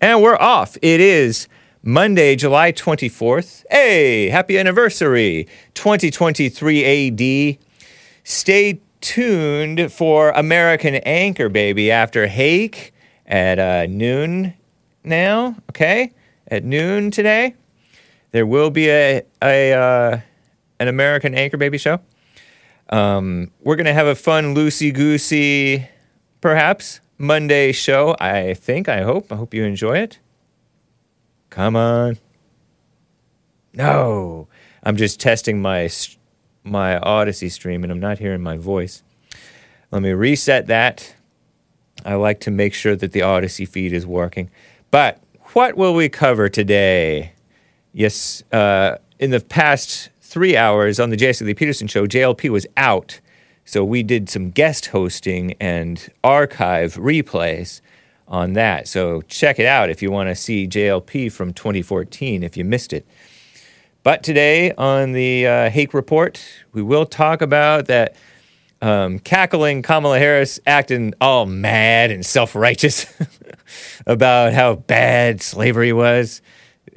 And we're off. It is Monday, July 24th. Hey, happy anniversary, 2023 AD. Stay tuned for American Anchor Baby after Hake at uh, noon now, okay? At noon today. There will be a, a uh, an American Anchor Baby show. Um, we're going to have a fun, loosey goosey, perhaps, Monday show. I think, I hope. I hope you enjoy it. Come on. No. I'm just testing my my Odysee stream and I'm not hearing my voice. Let me reset that. I like to make sure that the Odysee feed is working. But what will we cover today? Yes, uh, in the past three hours on the Jesse Lee Peterson show, JLP was out. So we did some guest hosting and archive replays on that. So check it out if you want to see JLP from 2014 if you missed it. But today on the uh, Hake Report, we will talk about that um, cackling Kamala Harris acting all mad and self righteous about how bad slavery was,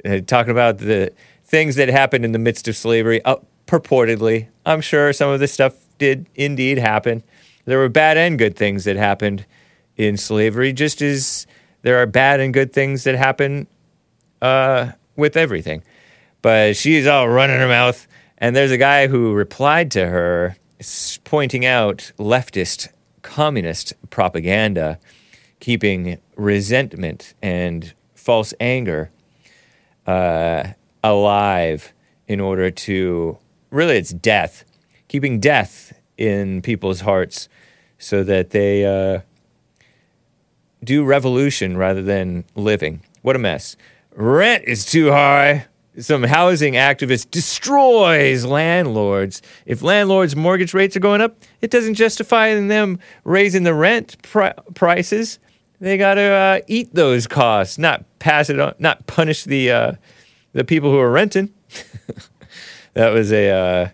uh, talking about the things that happened in the midst of slavery, uh, purportedly. I'm sure some of this stuff did indeed happen. There were bad and good things that happened in slavery, just as there are bad and good things that happen uh, with everything. But she's all running her mouth. And there's a guy who replied to her pointing out leftist communist propaganda, keeping resentment and false anger uh, alive in order to really, it's death, keeping death in people's hearts so that they uh, do revolution rather than living. What a mess. Rent is too high some housing activist destroys landlords. If landlords' mortgage rates are going up, it doesn't justify them raising the rent pri- prices. They got to uh, eat those costs, not pass it on, not punish the uh, the people who are renting. that was a uh,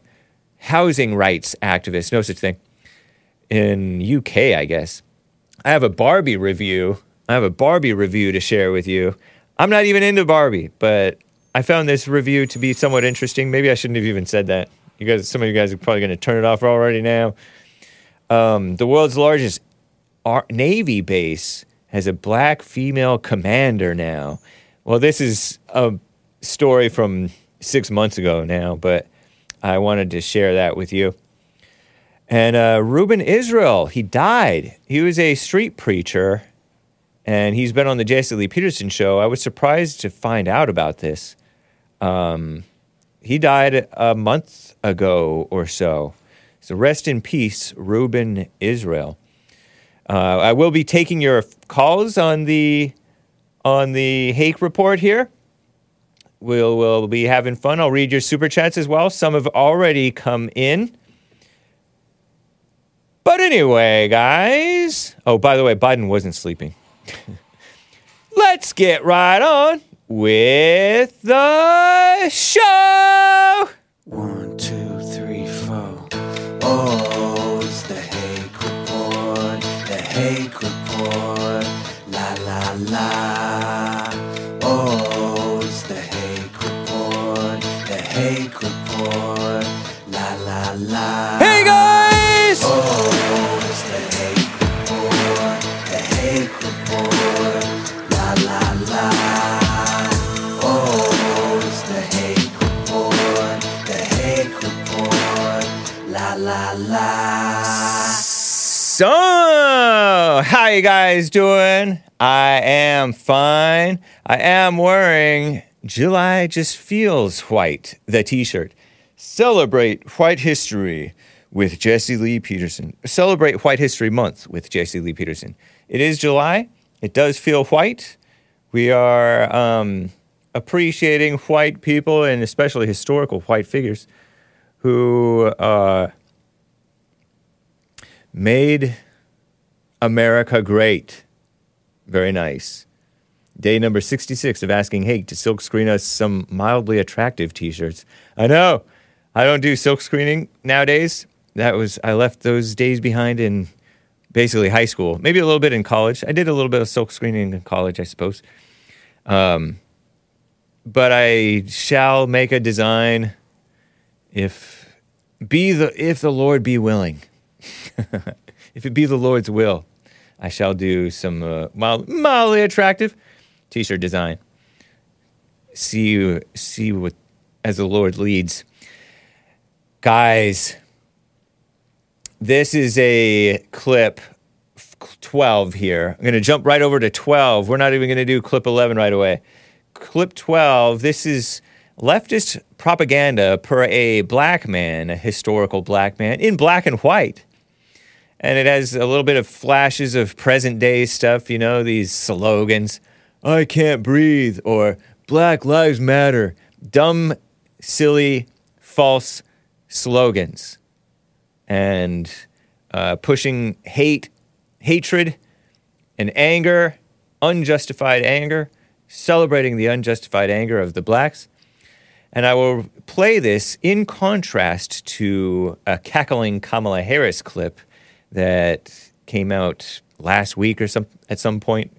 housing rights activist, no such thing in UK, I guess. I have a Barbie review. I have a Barbie review to share with you. I'm not even into Barbie, but I found this review to be somewhat interesting. Maybe I shouldn't have even said that. You guys, some of you guys are probably going to turn it off already now. Um, the world's largest Navy base has a black female commander now. Well, this is a story from six months ago now, but I wanted to share that with you. And uh, Ruben Israel, he died. He was a street preacher, and he's been on the Jesse Lee Peterson show. I was surprised to find out about this. Um, he died a month ago or so. So rest in peace, Ruben Israel. Uh, I will be taking your calls on the on the Hake report here. We'll we'll be having fun. I'll read your super chats as well. Some have already come in. But anyway, guys. Oh, by the way, Biden wasn't sleeping. Let's get right on with the show. You guys doing? I am fine. I am wearing July Just Feels White, the t-shirt. Celebrate White History with Jesse Lee Peterson. Celebrate White History Month with Jesse Lee Peterson. It is July. It does feel white. We are um, appreciating white people and especially historical white figures who uh, made America great. Very nice. Day number 66 of asking Hake to silkscreen us some mildly attractive t shirts. I know. I don't do silk screening nowadays. That was I left those days behind in basically high school. Maybe a little bit in college. I did a little bit of silk screening in college, I suppose. Um, but I shall make a design if be the if the Lord be willing. if it be the Lord's will, I shall do some uh, mild, mildly attractive t-shirt design. See you, see what as the Lord leads. Guys, this is a clip 12 here. I'm going to jump right over to 12. We're not even going to do clip 11 right away. Clip 12, this is leftist propaganda per a black man, a historical black man, in black and white. And it has a little bit of flashes of present day stuff, you know, these slogans I can't breathe, or Black Lives Matter. Dumb, silly, false slogans. And uh, pushing hate, hatred, and anger, unjustified anger, celebrating the unjustified anger of the blacks. And I will play this in contrast to a cackling Kamala Harris clip that came out last week or some at some point.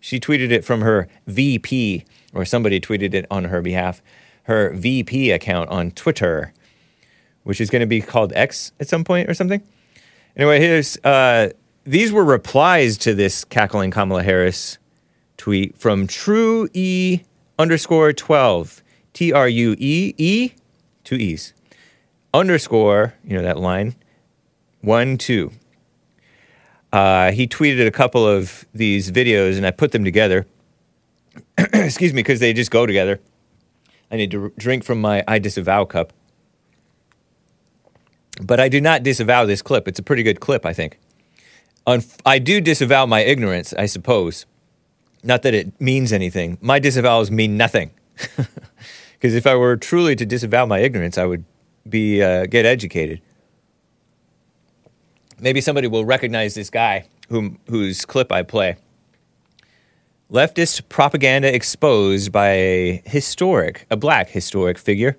She tweeted it from her VP, or somebody tweeted it on her behalf, her VP account on Twitter, which is going to be called X at some point or something. Anyway, here's uh, these were replies to this cackling Kamala Harris tweet from True E underscore twelve T R U E E two E's underscore you know that line one two. Uh, he tweeted a couple of these videos and I put them together. Excuse me, because they just go together. I need to r- drink from my I disavow cup. But I do not disavow this clip. It's a pretty good clip, I think. Unf- I do disavow my ignorance, I suppose. Not that it means anything. My disavows mean nothing. Because if I were truly to disavow my ignorance, I would be uh, get educated. Maybe somebody will recognize this guy whom, whose clip I play. Leftist propaganda exposed by a historic, a black historic figure,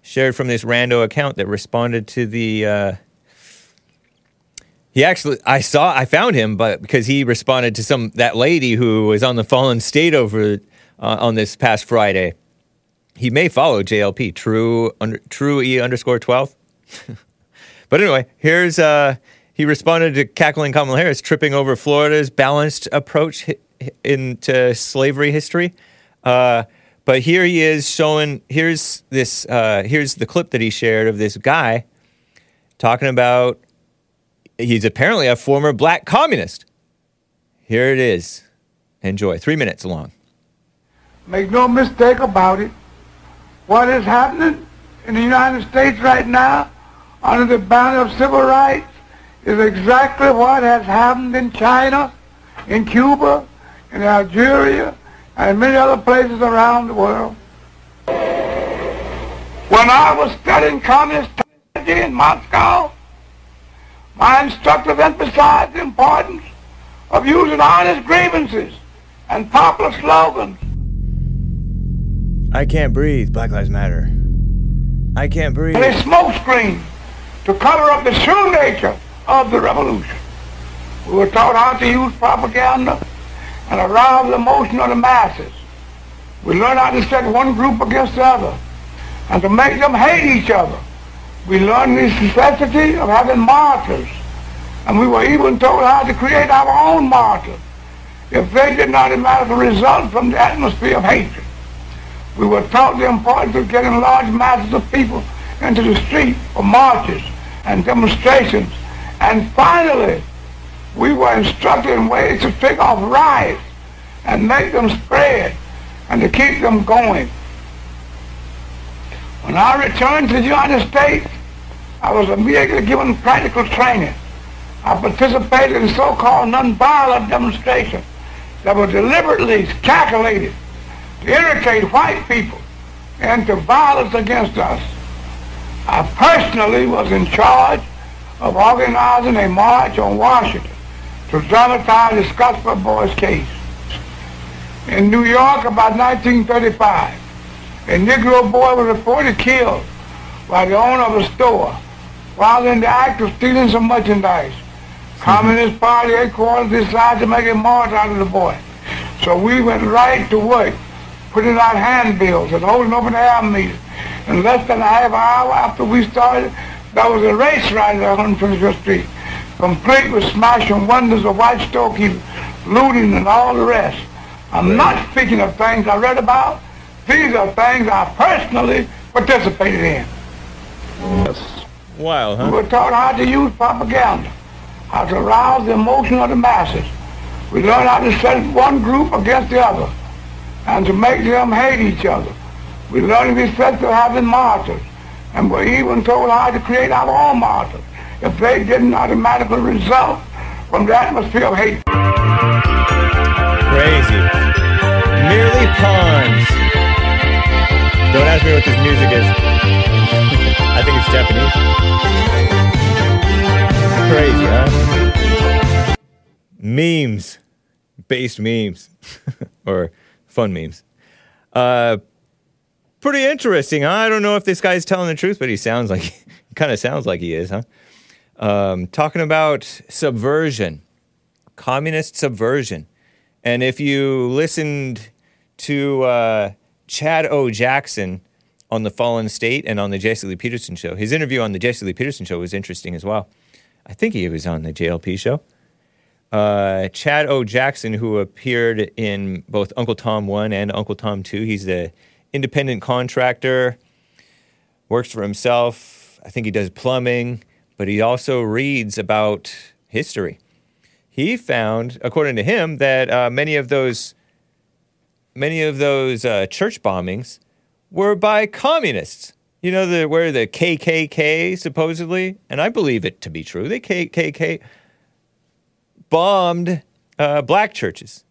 shared from this rando account that responded to the. Uh, he actually, I saw, I found him, but because he responded to some that lady who was on the fallen state over uh, on this past Friday. He may follow JLP, true, under, true E underscore twelve. But anyway, here's uh, he responded to cackling Kamala Harris tripping over Florida's balanced approach hi- into slavery history. Uh, but here he is showing. Here's this. Uh, here's the clip that he shared of this guy talking about. He's apparently a former black communist. Here it is. Enjoy. Three minutes long. Make no mistake about it. What is happening in the United States right now under the banner of civil rights is exactly what has happened in China, in Cuba, in Algeria, and many other places around the world. When I was studying communist theology in Moscow, my instructors emphasized the importance of using honest grievances and popular slogans I can't breathe. Black Lives Matter. I can't breathe. and a smokescreen to cover up the true nature of the revolution. We were taught how to use propaganda and arouse the emotion of the masses. We learned how to set one group against the other and to make them hate each other. We learned the necessity of having martyrs. And we were even told how to create our own martyrs if they did not imagine the result from the atmosphere of hatred. We were taught the importance of getting large masses of people into the street for marches and demonstrations. And finally, we were instructed in ways to pick off riots and make them spread and to keep them going. When I returned to the United States, I was immediately given practical training. I participated in so-called nonviolent demonstrations that were deliberately calculated to irritate white people into violence against us. I personally was in charge of organizing a march on Washington to dramatize the Scottsboro Boys case. In New York about 1935, a Negro boy was reported killed by the owner of a store while in the act of stealing some merchandise. Communist Party headquarters decided to make a march out of the boy. So we went right to work, putting out handbills and holding open air meetings. In less than a half hour after we started, there was a race right on 125th Street, complete with smashing windows of white storekeepers, looting and all the rest. I'm not speaking of things I read about. These are things I personally participated in. Wild, We were taught how to use propaganda, how to arouse the emotion of the masses. We learned how to set one group against the other and to make them hate each other. We learned the effect of having martyrs and were even told how to create our own martyrs if they didn't automatically result from the atmosphere of hate. Crazy. Merely pawns. Don't ask me what this music is. I think it's Japanese. Crazy, huh? Memes. Based memes. or fun memes. Uh, pretty interesting? I don't know if this guy's telling the truth, but he sounds like, kind of sounds like he is, huh? Um, talking about subversion, communist subversion. And if you listened to uh, Chad O. Jackson on the Fallen State and on the Jesse Lee Peterson show, his interview on the Jesse Lee Peterson show was interesting as well. I think he was on the JLP show. Uh, Chad O. Jackson, who appeared in both Uncle Tom 1 and Uncle Tom 2, he's the independent contractor, works for himself. I think he does plumbing, but he also reads about history he found, according to him, that uh, many of those many of those uh, church bombings were by communists. You know, the, where the KKK supposedly, and I believe it to be true, the KKK bombed uh, black churches.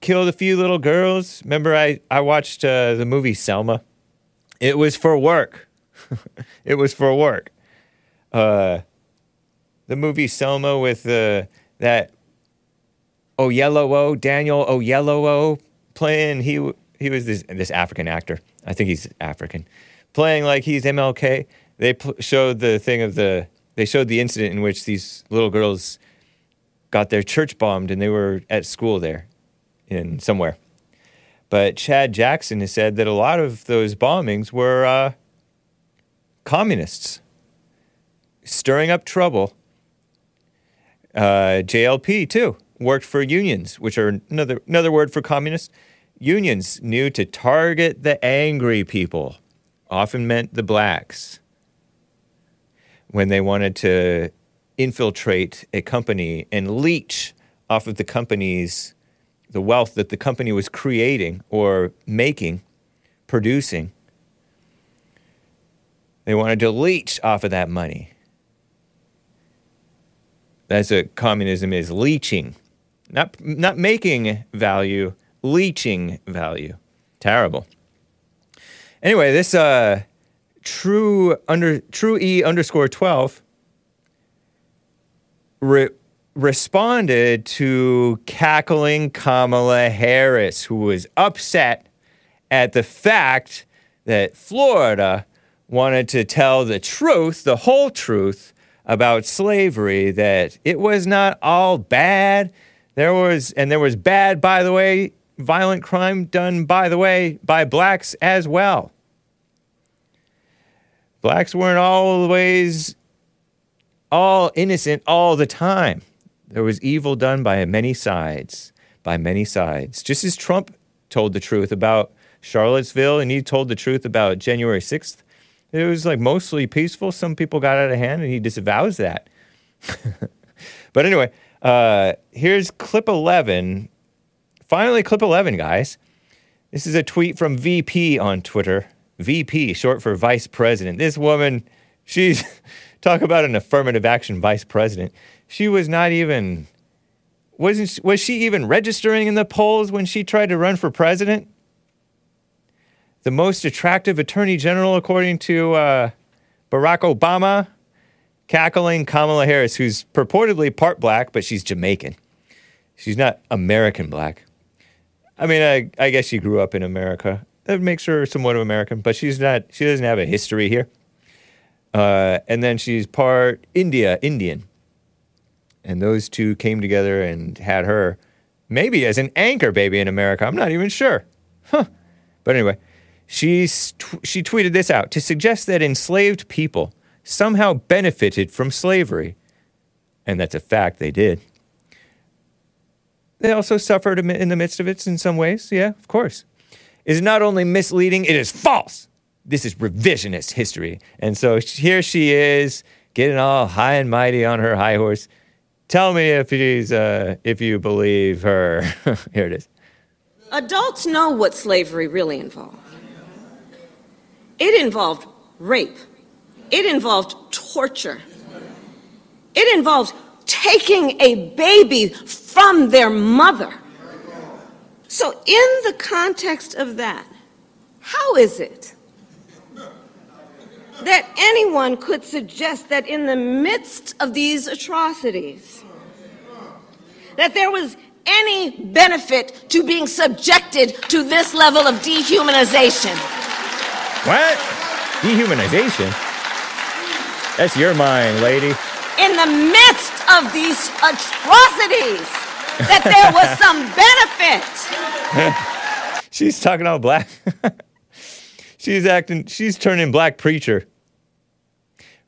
Killed a few little girls. Remember, I, I watched uh, the movie Selma? It was for work. it was for work. Uh, the movie Selma with uh, that Oyelowo, Daniel Oyelowo playing. He he was this this African actor. I think he's African, playing like he's MLK. They pl- showed the thing of the. They showed the incident in which these little girls got their church bombed, and they were at school there, in somewhere. But Chad Jackson has said that a lot of those bombings were uh, communists stirring up trouble. Uh, JLP too worked for unions, which are another another word for communists. Unions knew to target the angry people, often meant the blacks, when they wanted to infiltrate a company and leech off of the company's the wealth that the company was creating or making, producing. They wanted to leech off of that money. That's what communism is leeching, not, not making value, leeching value. Terrible. Anyway, this uh, true under true e underscore twelve re- responded to cackling Kamala Harris, who was upset at the fact that Florida wanted to tell the truth, the whole truth about slavery, that it was not all bad. There was, and there was bad, by the way, violent crime done, by the way, by blacks as well. Blacks weren't always all innocent all the time. There was evil done by many sides, by many sides. Just as Trump told the truth about Charlottesville and he told the truth about January 6th, it was like mostly peaceful. Some people got out of hand and he disavows that. but anyway, uh, here's clip 11. Finally, clip 11, guys. This is a tweet from VP on Twitter. VP, short for vice president. This woman, she's, talk about an affirmative action vice president. She was not even, wasn't, was she even registering in the polls when she tried to run for president? The most attractive attorney general, according to uh, Barack Obama, cackling Kamala Harris, who's purportedly part black, but she's Jamaican. She's not American black. I mean, I, I guess she grew up in America that makes her somewhat of American, but she's not. She doesn't have a history here. Uh, and then she's part India, Indian, and those two came together and had her, maybe as an anchor baby in America. I'm not even sure, huh? But anyway, she's she tweeted this out to suggest that enslaved people somehow benefited from slavery, and that's a fact. They did. They also suffered in the midst of it in some ways. Yeah, of course. Is not only misleading, it is false. This is revisionist history. And so here she is, getting all high and mighty on her high horse. Tell me if she's, uh, if you believe her. here it is. Adults know what slavery really involved. It involved rape. It involved torture. It involved taking a baby from their mother. So, in the context of that, how is it that anyone could suggest that in the midst of these atrocities, that there was any benefit to being subjected to this level of dehumanization? What? Dehumanization? That's your mind, lady. in the midst of these atrocities that there was some benefit. She's talking all black. she's acting, she's turning black preacher.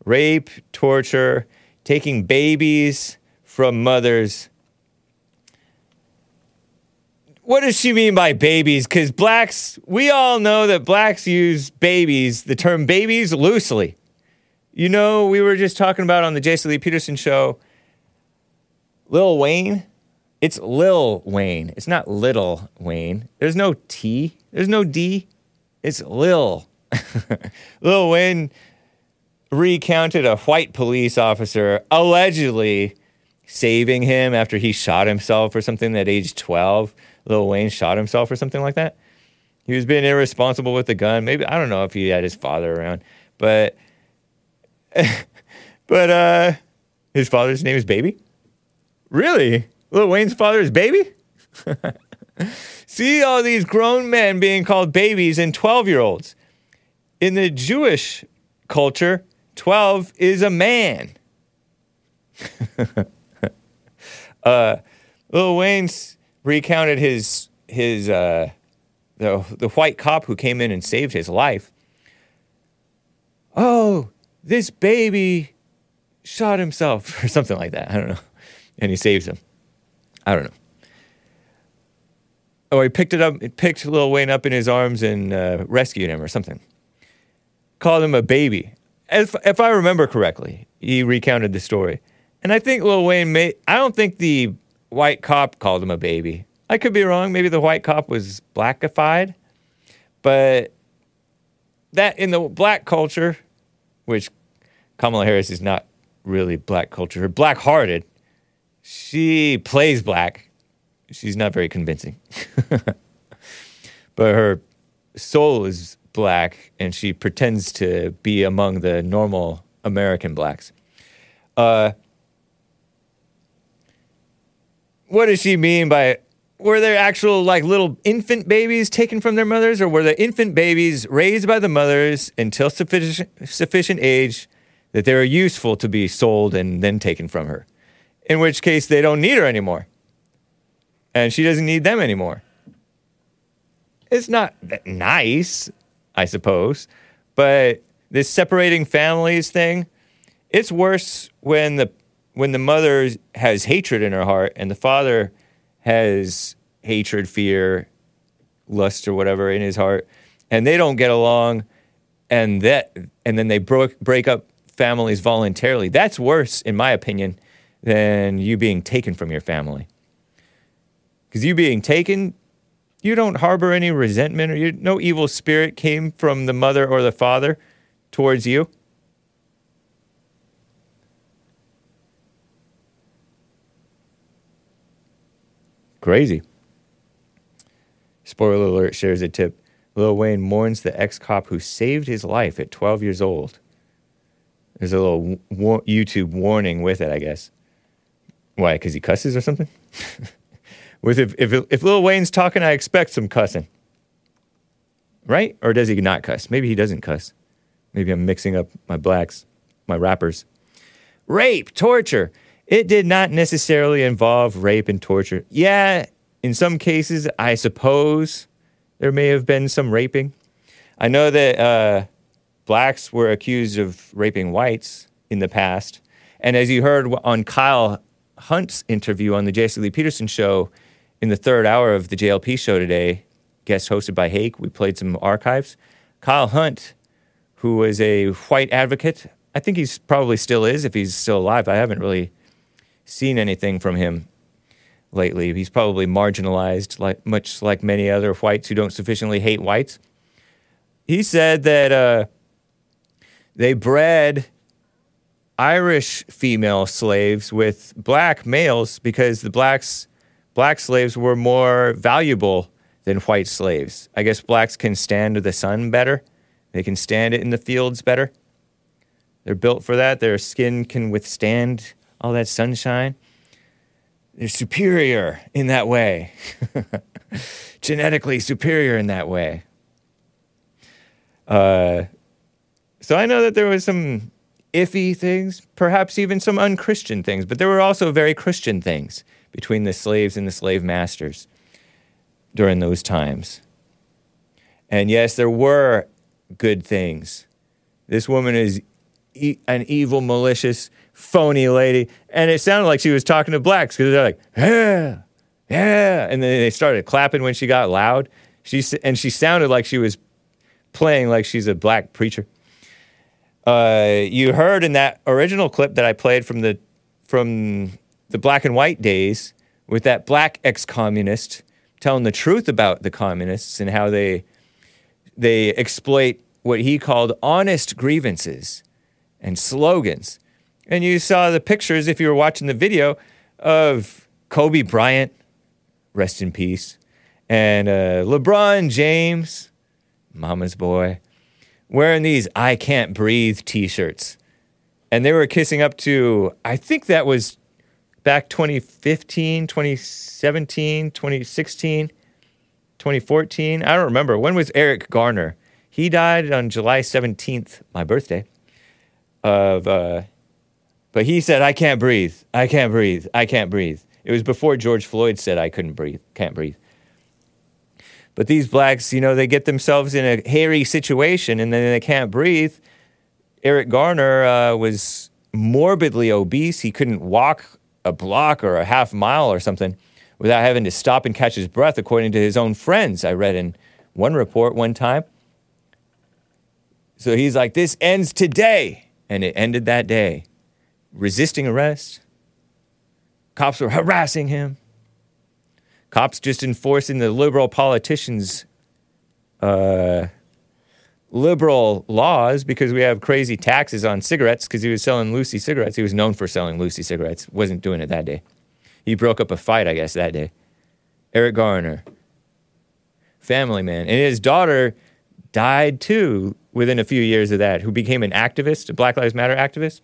Rape, torture, taking babies from mothers. What does she mean by babies? Because blacks, we all know that blacks use babies, the term babies, loosely. You know, we were just talking about on the Jason Lee Peterson show, Lil Wayne. It's Lil Wayne. It's not Little Wayne. There's no T. There's no D. It's Lil. Lil Wayne recounted a white police officer allegedly saving him after he shot himself or something at age 12. Lil Wayne shot himself or something like that. He was being irresponsible with the gun. Maybe I don't know if he had his father around, but but uh his father's name is Baby? Really? Lil Wayne's father is Baby? See all these grown men being called babies and 12 year olds. In the Jewish culture, 12 is a man. uh, Lil Wayne's recounted his his uh, the the white cop who came in and saved his life. Oh, this baby shot himself or something like that. I don't know, and he saves him. I don't know. Oh, he picked it up. He picked Lil Wayne up in his arms and uh, rescued him or something. Called him a baby. If, if I remember correctly, he recounted the story. And I think Lil Wayne may, I don't think the white cop called him a baby. I could be wrong. Maybe the white cop was blackified. But that in the black culture, which Kamala Harris is not really black culture, black hearted, she plays black. She's not very convincing. but her soul is black and she pretends to be among the normal American blacks. Uh, what does she mean by were there actual like little infant babies taken from their mothers or were the infant babies raised by the mothers until sufficient sufficient age that they were useful to be sold and then taken from her in which case they don't need her anymore and she doesn't need them anymore it's not that nice i suppose but this separating families thing it's worse when the when the mother has hatred in her heart and the father has hatred, fear, lust, or whatever in his heart, and they don't get along, and that and then they broke break up families voluntarily. That's worse, in my opinion, than you being taken from your family. Because you being taken, you don't harbor any resentment or you, no evil spirit came from the mother or the father towards you. Crazy. Spoiler alert shares a tip. Lil Wayne mourns the ex cop who saved his life at 12 years old. There's a little wa- YouTube warning with it, I guess. Why? Because he cusses or something? with if, if if Lil Wayne's talking, I expect some cussing. right? Or does he not cuss? Maybe he doesn't cuss. Maybe I'm mixing up my blacks, my rappers. Rape, torture. It did not necessarily involve rape and torture. Yeah, in some cases, I suppose there may have been some raping. I know that uh, blacks were accused of raping whites in the past. And as you heard on Kyle Hunt's interview on the Jesse Lee Peterson show in the third hour of the JLP show today, guest hosted by Hake, we played some archives. Kyle Hunt, who was a white advocate, I think he's probably still is if he's still alive. I haven't really seen anything from him lately. He's probably marginalized, like much like many other whites who don't sufficiently hate whites. He said that uh, they bred Irish female slaves with black males because the blacks black slaves were more valuable than white slaves. I guess blacks can stand the sun better. They can stand it in the fields better. They're built for that. Their skin can withstand all that sunshine. They're superior in that way. Genetically superior in that way. Uh, so I know that there was some iffy things, perhaps even some unchristian things, but there were also very Christian things between the slaves and the slave masters during those times. And yes, there were good things. This woman is e- an evil, malicious, phony lady. And it sounded like she was talking to blacks because they're like, yeah, yeah. And then they started clapping when she got loud. She, and she sounded like she was playing like she's a black preacher. Uh, you heard in that original clip that I played from the from the black and white days with that black ex-communist telling the truth about the communists and how they they exploit what he called honest grievances and slogans. And you saw the pictures if you were watching the video of Kobe Bryant, rest in peace, and uh, LeBron James, mama's boy, wearing these I Can't Breathe t shirts. And they were kissing up to, I think that was back 2015, 2017, 2016, 2014. I don't remember. When was Eric Garner? He died on July 17th, my birthday. Of, uh, but he said, I can't breathe. I can't breathe. I can't breathe. It was before George Floyd said, I couldn't breathe, can't breathe. But these blacks, you know, they get themselves in a hairy situation and then they can't breathe. Eric Garner uh, was morbidly obese. He couldn't walk a block or a half mile or something without having to stop and catch his breath, according to his own friends. I read in one report one time. So he's like, This ends today. And it ended that day. Resisting arrest. Cops were harassing him. Cops just enforcing the liberal politicians' uh, liberal laws because we have crazy taxes on cigarettes because he was selling loosie cigarettes. He was known for selling loosie cigarettes. Wasn't doing it that day. He broke up a fight, I guess, that day. Eric Garner, family man. And his daughter died too within a few years of that, who became an activist, a Black Lives Matter activist,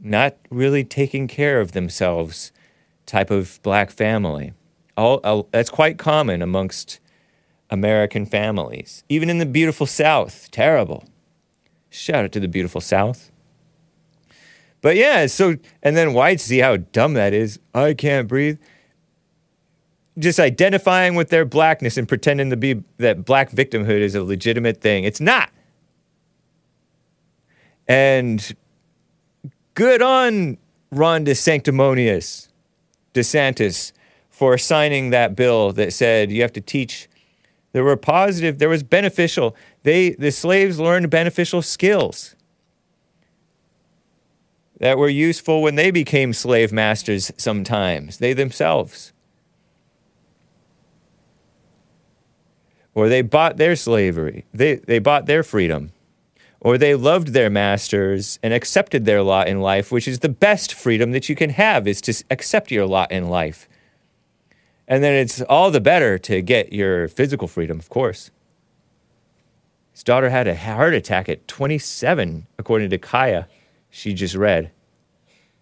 not really taking care of themselves type of black family. All, uh, that's quite common amongst American families, even in the beautiful South. Terrible. Shout out to the beautiful South. But yeah, so, and then whites see how dumb that is. I can't breathe. Just identifying with their blackness and pretending to be that black victimhood is a legitimate thing. It's not. And good on Ron DeSanctimonious, DeSantis, for signing that bill that said you have to teach. There were positive, there was beneficial. They, the slaves learned beneficial skills that were useful when they became slave masters sometimes, they themselves. Or they bought their slavery, they, they bought their freedom. Or they loved their masters and accepted their lot in life, which is the best freedom that you can have, is to accept your lot in life. And then it's all the better to get your physical freedom, of course. His daughter had a heart attack at 27, according to Kaya, she just read.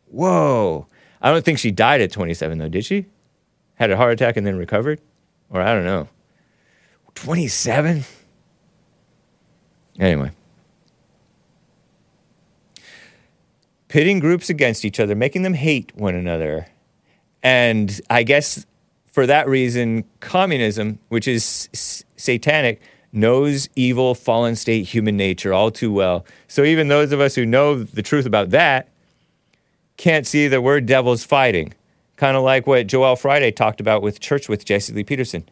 Whoa. I don't think she died at 27, though, did she? Had a heart attack and then recovered? Or I don't know. 27? Anyway. Pitting groups against each other, making them hate one another. And I guess for that reason, communism, which is s- satanic, knows evil, fallen state human nature all too well. So even those of us who know the truth about that can't see that we're devils fighting. Kind of like what Joel Friday talked about with church with Jesse Lee Peterson.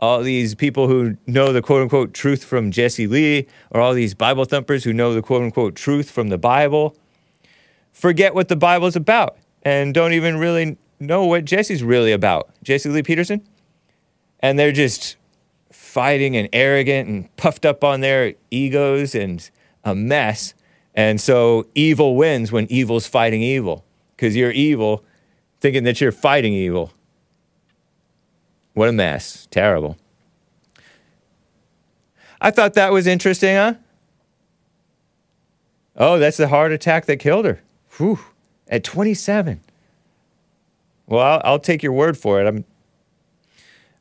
All these people who know the quote unquote truth from Jesse Lee, or all these Bible thumpers who know the quote unquote truth from the Bible, forget what the Bible's about and don't even really know what Jesse's really about. Jesse Lee Peterson. And they're just fighting and arrogant and puffed up on their egos and a mess. And so evil wins when evil's fighting evil because you're evil thinking that you're fighting evil. What a mess. Terrible. I thought that was interesting, huh? Oh, that's the heart attack that killed her. Whew. At 27. Well, I'll, I'll take your word for it. I'm,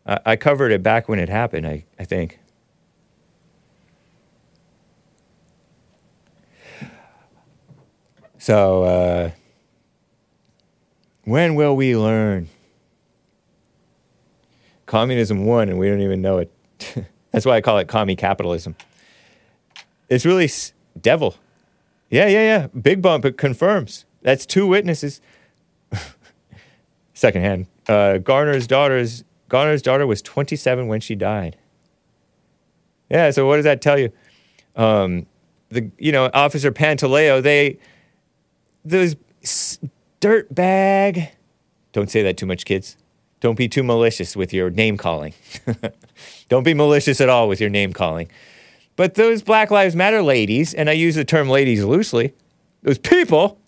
I, I covered it back when it happened, I, I think. So, uh, when will we learn? Communism won, and we don't even know it. That's why I call it commie capitalism. It's really s- devil. Yeah, yeah, yeah. Big bump. It confirms. That's two witnesses. Secondhand. Uh, Garner's daughter's Garner's daughter was 27 when she died. Yeah. So what does that tell you? Um, the you know Officer Pantaleo. They those dirt bag. Don't say that too much, kids. Don't be too malicious with your name calling. Don't be malicious at all with your name calling. But those Black Lives Matter ladies, and I use the term ladies loosely, those people,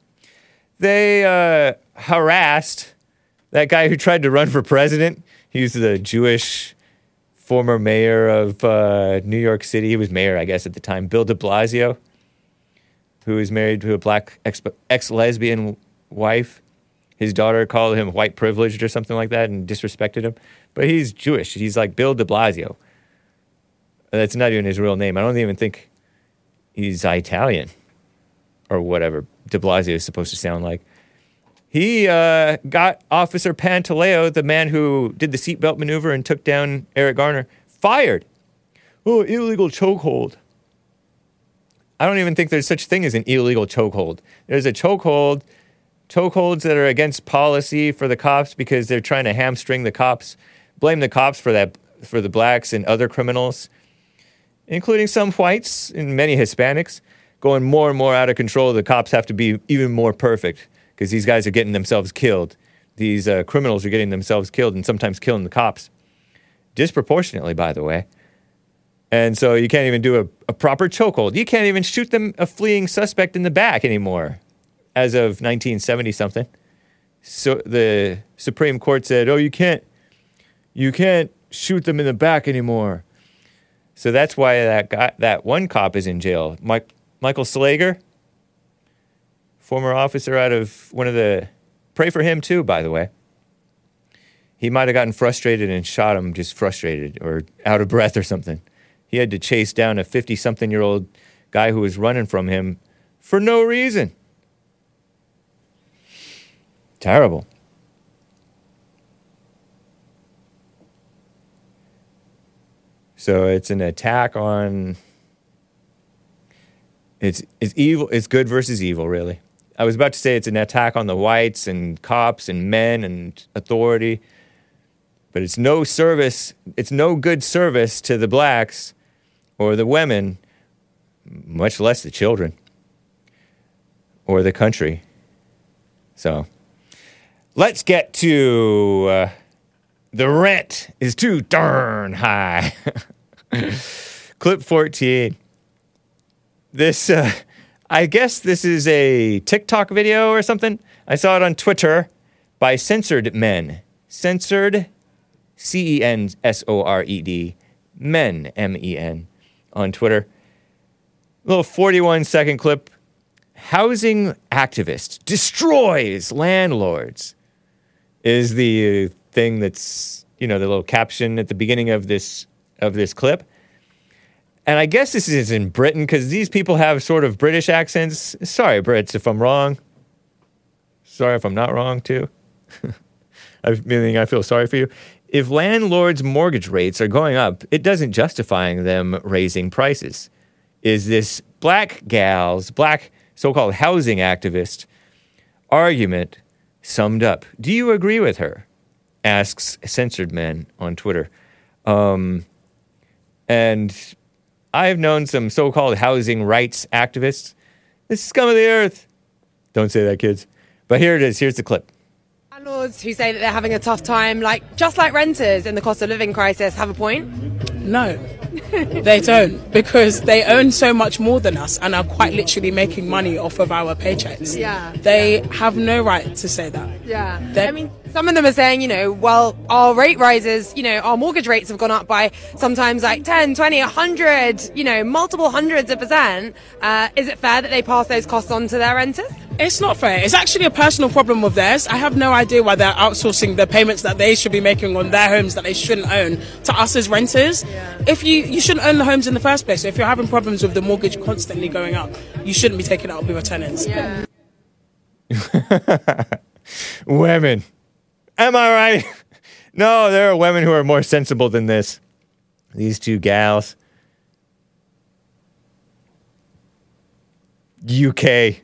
they uh, harassed that guy who tried to run for president. He was the Jewish former mayor of uh, New York City. He was mayor, I guess, at the time. Bill de Blasio, who was married to a black ex lesbian wife. His daughter called him white privileged or something like that and disrespected him. But he's Jewish. He's like Bill de Blasio. That's not even his real name. I don't even think he's Italian or whatever de Blasio is supposed to sound like. He uh, got Officer Pantaleo, the man who did the seatbelt maneuver and took down Eric Garner, fired. Oh, illegal chokehold. I don't even think there's such thing as an illegal chokehold. There's a chokehold, chokeholds that are against policy for the cops because they're trying to hamstring the cops, blame the cops for that, for the blacks and other criminals, including some whites and many Hispanics, going more and more out of control. The cops have to be even more perfect because these guys are getting themselves killed. These uh, criminals are getting themselves killed and sometimes killing the cops. Disproportionately, by the way. And so you can't even do a, a proper chokehold. You can't even shoot them a fleeing suspect in the back anymore, as of 1970 something. So the Supreme Court said, "Oh, you can't, you can't shoot them in the back anymore." So that's why that guy, that one cop is in jail. Mike, Michael Slager, former officer out of one of the. Pray for him too, by the way. He might have gotten frustrated and shot him just frustrated or out of breath or something. He had to chase down a 50 something year old guy who was running from him for no reason. Terrible. So it's an attack on. It's, it's evil. It's good versus evil, really. I was about to say it's an attack on the whites and cops and men and authority, but it's no service. It's no good service to the blacks or the women, much less the children or the country. So let's get to uh, the rent is too darn high. Clip 14. This, uh, I guess this is a TikTok video or something. I saw it on Twitter by Censored Men. Censored, C E N S O R E D, Men, M E N, on Twitter. little 41 second clip. Housing activist destroys landlords is the thing that's, you know, the little caption at the beginning of this of this clip. And I guess this is in Britain because these people have sort of British accents. Sorry, Brits, if I'm wrong. Sorry if I'm not wrong too. I mean, I feel sorry for you. If landlords' mortgage rates are going up, it doesn't justify them raising prices. Is this black gal's, black so called housing activist argument summed up? Do you agree with her? Asks Censored Man on Twitter. Um, and I've known some so called housing rights activists. This is scum of the earth. Don't say that, kids. But here it is. Here's the clip. Landlords who say that they're having a tough time, like just like renters in the cost of living crisis, have a point. No, they don't because they earn so much more than us and are quite literally making money off of our paychecks. Yeah. They have no right to say that. Yeah. They're- I mean, some of them are saying, you know, well, our rate rises, you know, our mortgage rates have gone up by sometimes like 10, 20, 100, you know, multiple hundreds of percent. Uh, is it fair that they pass those costs on to their renters? It's not fair. It's actually a personal problem of theirs. I have no idea why they're outsourcing the payments that they should be making on their homes that they shouldn't own to us as renters. If you you shouldn't own the homes in the first place. So if you're having problems with the mortgage constantly going up, you shouldn't be taking it up with your tenants. Yeah. Women. Am I right? No, there are women who are more sensible than this. These two gals. UK.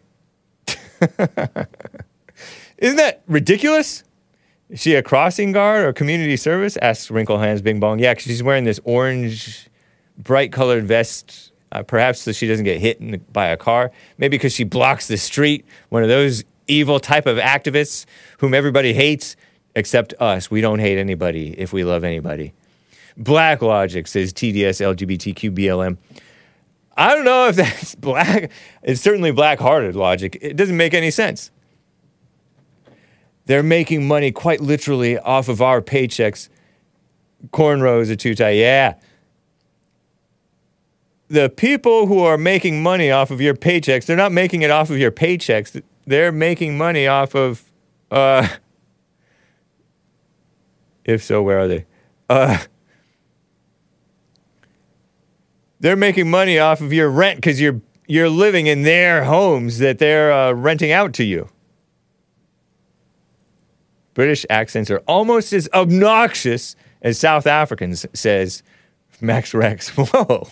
Isn't that ridiculous? Is she a crossing guard or community service? Asks Wrinkle Hands Bing Bong. Yeah, she's wearing this orange, bright colored vest, uh, perhaps so she doesn't get hit the, by a car. Maybe because she blocks the street. One of those evil type of activists whom everybody hates except us. We don't hate anybody if we love anybody. Black Logic says TDS LGBTQ BLM. I don't know if that's black. It's certainly black hearted logic. It doesn't make any sense. They're making money quite literally off of our paychecks. Cornrows are too tight. Yeah. The people who are making money off of your paychecks, they're not making it off of your paychecks. They're making money off of, uh, if so, where are they? Uh, they're making money off of your rent because you're you're living in their homes that they're uh, renting out to you. British accents are almost as obnoxious as South Africans, says Max Rex. Whoa,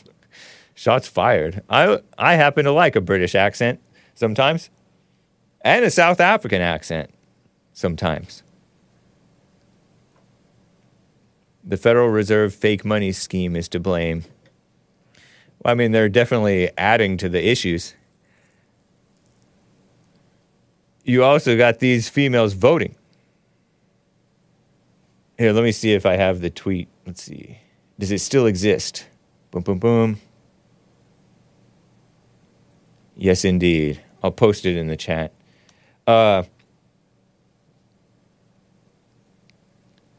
shots fired. I I happen to like a British accent sometimes, and a South African accent sometimes. The Federal Reserve fake money scheme is to blame. Well, I mean, they're definitely adding to the issues. You also got these females voting. Here, let me see if I have the tweet. Let's see. Does it still exist? Boom, boom, boom. Yes, indeed. I'll post it in the chat. Uh,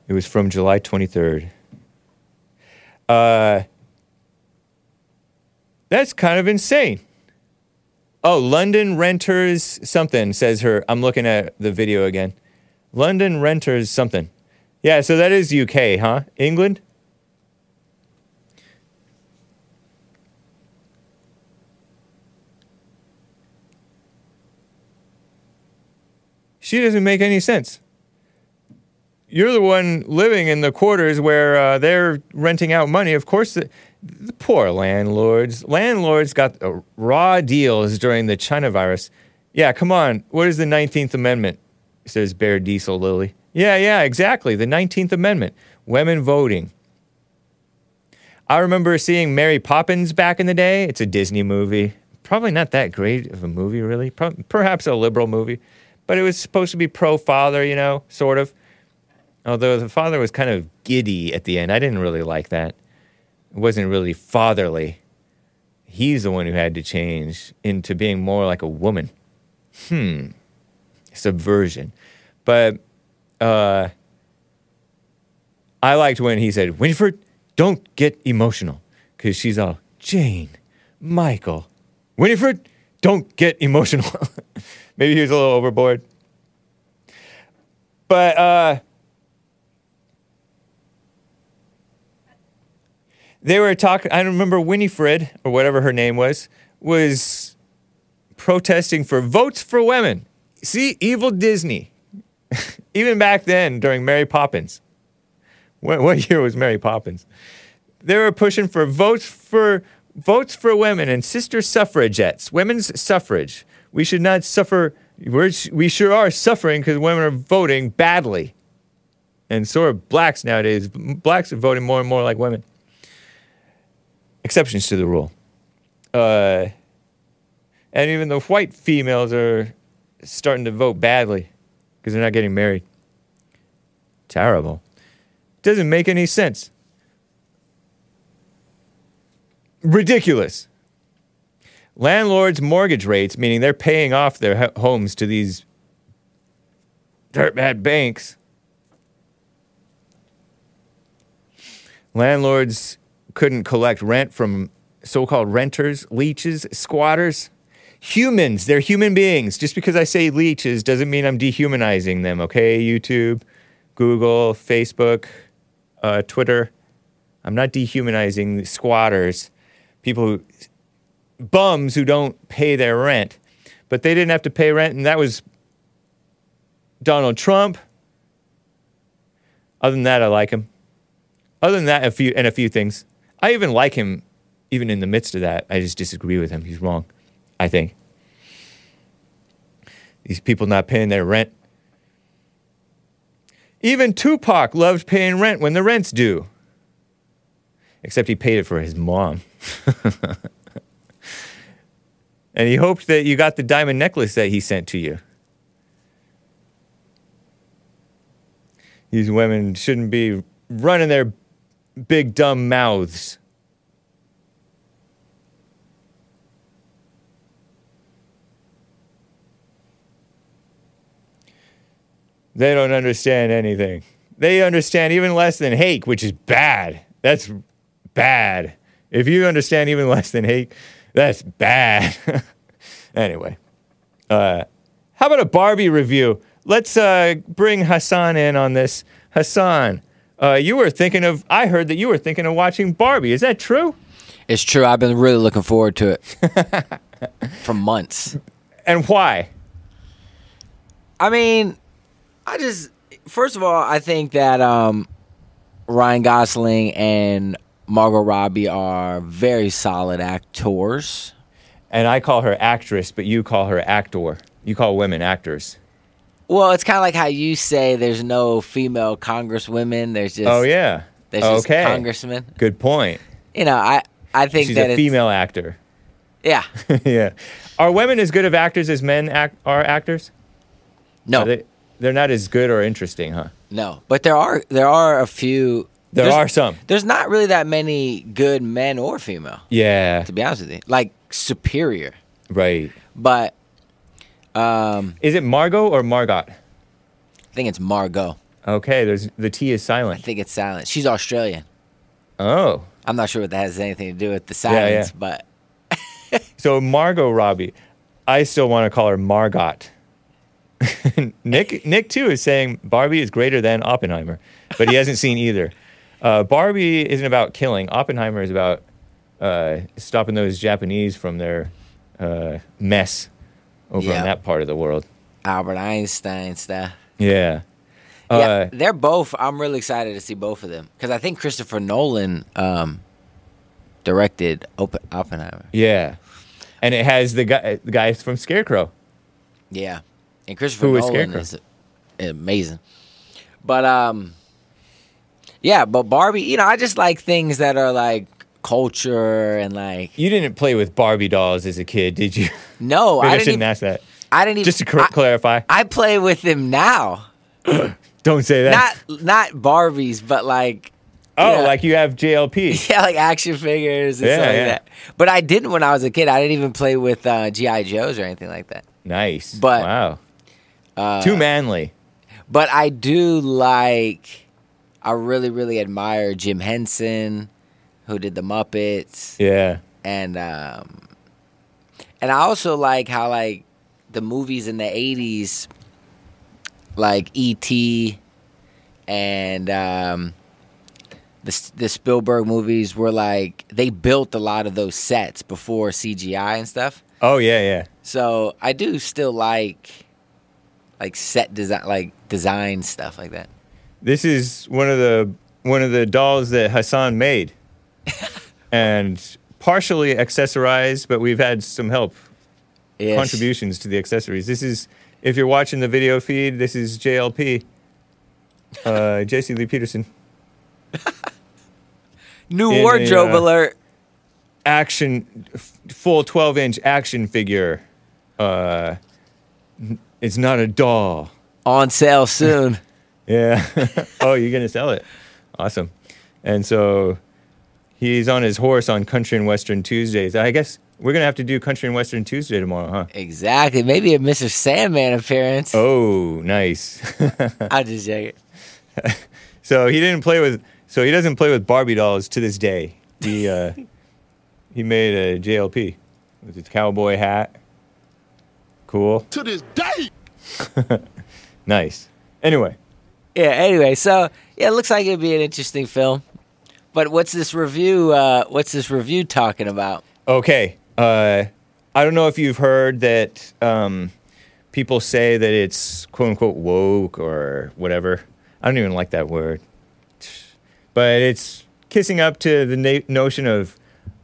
it was from July 23rd. Uh, that's kind of insane. Oh, London renters something says her. I'm looking at the video again. London renters something. Yeah, so that is UK, huh? England? She doesn't make any sense. You're the one living in the quarters where uh, they're renting out money. Of course, the, the poor landlords. Landlords got uh, raw deals during the China virus. Yeah, come on. What is the 19th Amendment? Says Bear Diesel Lily. Yeah, yeah, exactly. The 19th Amendment. Women voting. I remember seeing Mary Poppins back in the day. It's a Disney movie. Probably not that great of a movie, really. Pro- perhaps a liberal movie. But it was supposed to be pro father, you know, sort of. Although the father was kind of giddy at the end. I didn't really like that. It wasn't really fatherly. He's the one who had to change into being more like a woman. Hmm. Subversion. But uh, I liked when he said, Winifred, don't get emotional. Because she's all, Jane, Michael, Winifred, don't get emotional. Maybe he was a little overboard. But uh, They were talking. I remember Winifred or whatever her name was was protesting for votes for women. See, evil Disney. Even back then, during Mary Poppins. What, what year was Mary Poppins? They were pushing for votes for votes for women and sister suffragettes, women's suffrage. We should not suffer. We're, we sure are suffering because women are voting badly, and so are blacks nowadays. Blacks are voting more and more like women. Exceptions to the rule. Uh, and even the white females are starting to vote badly because they're not getting married. Terrible. Doesn't make any sense. Ridiculous. Landlords' mortgage rates, meaning they're paying off their ho- homes to these dirtbag banks. Landlords couldn't collect rent from so called renters, leeches, squatters. Humans, they're human beings. Just because I say leeches doesn't mean I'm dehumanizing them, okay? YouTube, Google, Facebook, uh, Twitter. I'm not dehumanizing squatters, people who, bums who don't pay their rent. But they didn't have to pay rent, and that was Donald Trump. Other than that, I like him. Other than that, a few and a few things. I even like him, even in the midst of that. I just disagree with him. He's wrong. I think these people not paying their rent. Even Tupac loved paying rent when the rent's due. Except he paid it for his mom. and he hoped that you got the diamond necklace that he sent to you. These women shouldn't be running their big dumb mouths. They don't understand anything. They understand even less than hate, which is bad. That's bad. If you understand even less than hate, that's bad. anyway, uh, how about a Barbie review? Let's uh, bring Hassan in on this. Hassan, uh, you were thinking of, I heard that you were thinking of watching Barbie. Is that true? It's true. I've been really looking forward to it for months. And why? I mean, I just first of all, I think that um, Ryan Gosling and Margot Robbie are very solid actors. And I call her actress, but you call her actor. You call women actors. Well, it's kind of like how you say there's no female congresswomen. There's just oh, yeah. there's just okay. congressmen. Good point. You know, I I think She's that a female actor. Yeah, yeah. Are women as good of actors as men act- are actors? no, Are they, they're not as good or interesting, huh? no, but there are there are a few. There there's- are some. There's not really that many good men or female, Yeah. to be honest with you. Like superior, Right. but um, Is it Margot or Margot? I think it's Margot. Okay, there's the T is silent. I silent. think it's silent. She's Australian. Oh. I'm not sure what that has anything to do with the yeah. silence, but So Margot Robbie. I still want to call her Margot. Nick Nick too is saying Barbie is greater than Oppenheimer, but he hasn't seen either. Uh, Barbie isn't about killing. Oppenheimer is about uh, stopping those Japanese from their uh, mess over Yeah. in that part of the world. Albert Einstein stuff. Yeah. yeah, Uh, they're both. I'm really excited to see both of them because I think Christopher Nolan um, directed Oppen- Oppenheimer. yeah. And it has the guy, the guy from Scarecrow. Yeah, and Christopher Who Nolan Scarecrow? is amazing. But um, yeah, but Barbie, you know, I just like things that are like culture and like You didn't play with Barbie dolls as a kid, did you? no, I I, didn't. shouldn't Even, ask that. I didn't even. Just to cor- I, clarify. I play with them now. Don't say that. Not not Barbies, but like oh, yeah. like you have JLP. yeah, like action figures and Yeah, stuff like yeah. that. But I didn't when I was a kid. I didn't even play with uh, GI Joes or anything like that. Nice. But- wow. Uh, Too manly. But I do like. I really really admire Jim Henson, who did the Muppets. Yeah. and um and I also like how like the movies in the 80s like ET and um the the Spielberg movies were like they built a lot of those sets before CGI and stuff. Oh yeah, yeah. So I do still like like set design, like design stuff like that. This is one of the one of the dolls that Hassan made, and partially accessorized, but we've had some help Yes. contributions to the accessories. This is if you're watching the video feed. This is JLP, uh, Jesse Lee Peterson. New in a, wardrobe uh, alert. action f- full 12 inch action figure uh n- it's not a doll On sale soon. yeah oh you're gonna sell it awesome and so he's on his horse on country and western tuesdays i guess we're gonna have to do country and western tuesday tomorrow huh exactly. Maybe a Mr. Sandman appearance. oh nice I'll just check it. so he didn't play with so he doesn't play with barbie dolls to this day he uh he made a jlp with his cowboy hat cool To this day. nice anyway Yeah. Anyway, so yeah, it looks like it'd be an interesting film. But what's this review? Uh, what's this review talking about? Okay. Uh, I don't know if you've heard that um, people say that it's quote unquote woke or whatever. I don't even like that word. But it's kissing up to the na- notion of,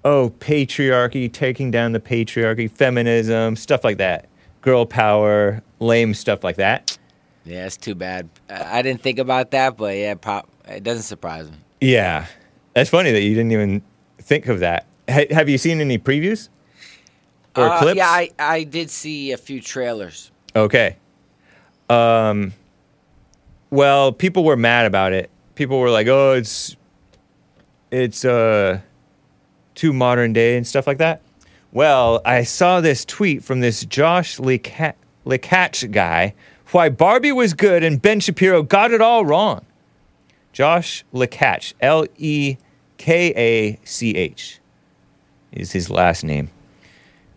oh, patriarchy, taking down the patriarchy, feminism, stuff like that. Girl power, lame stuff like that. Yeah, it's too bad. I I didn't think about that, but yeah, pop, it doesn't surprise me. Yeah. That's funny that you didn't even think of that. Ha- have you seen any previews? Or Uh, clips? Yeah, I, I did see a few trailers. Okay. Um, well, people were mad about it. People were like, "Oh, it's it's uh too modern day and stuff like that." Well, I saw this tweet from this Josh Leca- guy. Why Barbie was good and Ben Shapiro got it all wrong. Josh Lekach, L E K A C H, is his last name.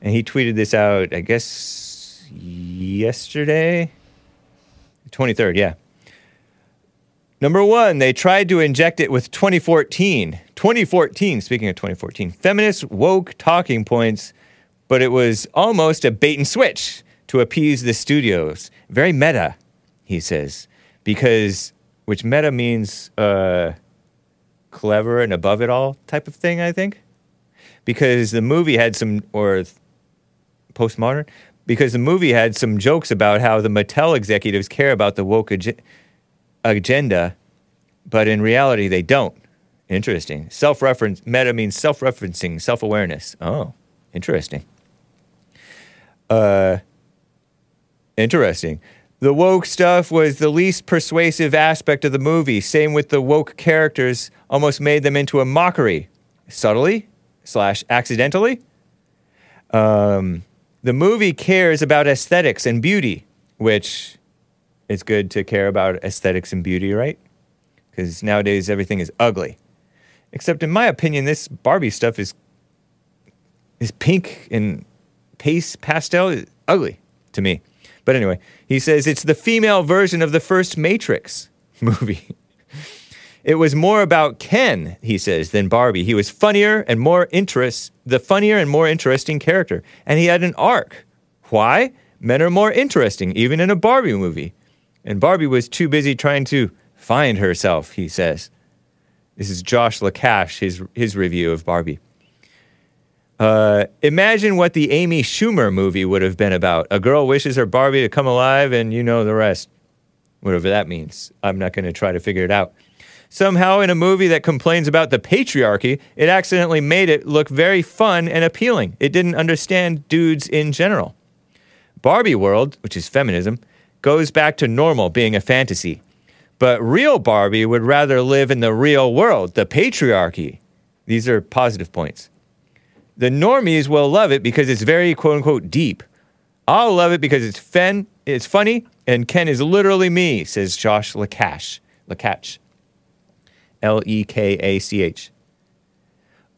And he tweeted this out, I guess, yesterday? 23rd, yeah. Number one, they tried to inject it with 2014. 2014, speaking of 2014, feminist woke talking points, but it was almost a bait and switch to appease the studios. Very meta, he says, because, which meta means uh, clever and above it all type of thing, I think. Because the movie had some, or postmodern because the movie had some jokes about how the Mattel executives care about the woke ag- agenda, but in reality they don't. Interesting. Self-reference meta means self-referencing, self-awareness. Oh, interesting. Uh interesting. The woke stuff was the least persuasive aspect of the movie. Same with the woke characters, almost made them into a mockery. Subtly slash accidentally. Um, the movie cares about aesthetics and beauty, which it's good to care about aesthetics and beauty, right? Because nowadays everything is ugly. Except in my opinion, this Barbie stuff is is pink and paste pastel is ugly to me. But anyway, he says it's the female version of the first Matrix movie. It was more about Ken, he says, than Barbie. He was funnier and more interest, the funnier and more interesting character. And he had an arc. Why? Men are more interesting, even in a Barbie movie. And Barbie was too busy trying to find herself, he says. This is Josh Lekach, his, his review of Barbie. Uh, imagine what the Amy Schumer movie would have been about. A girl wishes her Barbie to come alive, and you know the rest. Whatever that means. I'm not going to try to figure it out. Somehow, in a movie that complains about the patriarchy, it accidentally made it look very fun and appealing. It didn't understand dudes in general. Barbie World, which is feminism, goes back to normal being a fantasy. But real Barbie would rather live in the real world, the patriarchy. These are positive points. The normies will love it because it's very quote unquote deep. I'll love it because it's fen, it's funny, and Ken is literally me, says Josh Lekach. Lekach. L E K A C H.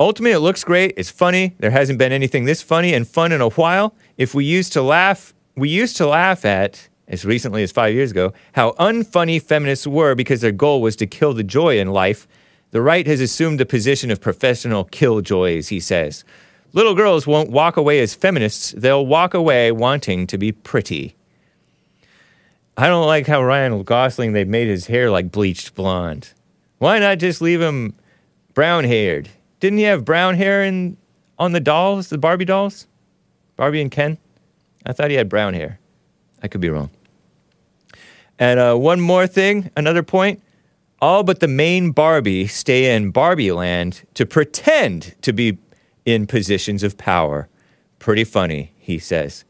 Ultimately, it looks great. It's funny. There hasn't been anything this funny and fun in a while. If we used to laugh, we used to laugh at, as recently as five years ago, how unfunny feminists were because their goal was to kill the joy in life. The right has assumed the position of professional killjoys, he says. Little girls won't walk away as feminists, they'll walk away wanting to be pretty. I don't like how Ryan Gosling, they've made his hair like bleached blonde. Why not just leave him brown haired? Didn't he have brown hair in, on the dolls, the Barbie dolls? Barbie and Ken? I thought he had brown hair. I could be wrong. And uh, one more thing, another point. All but the main Barbie stay in Barbie land to pretend to be in positions of power. Pretty funny, he says.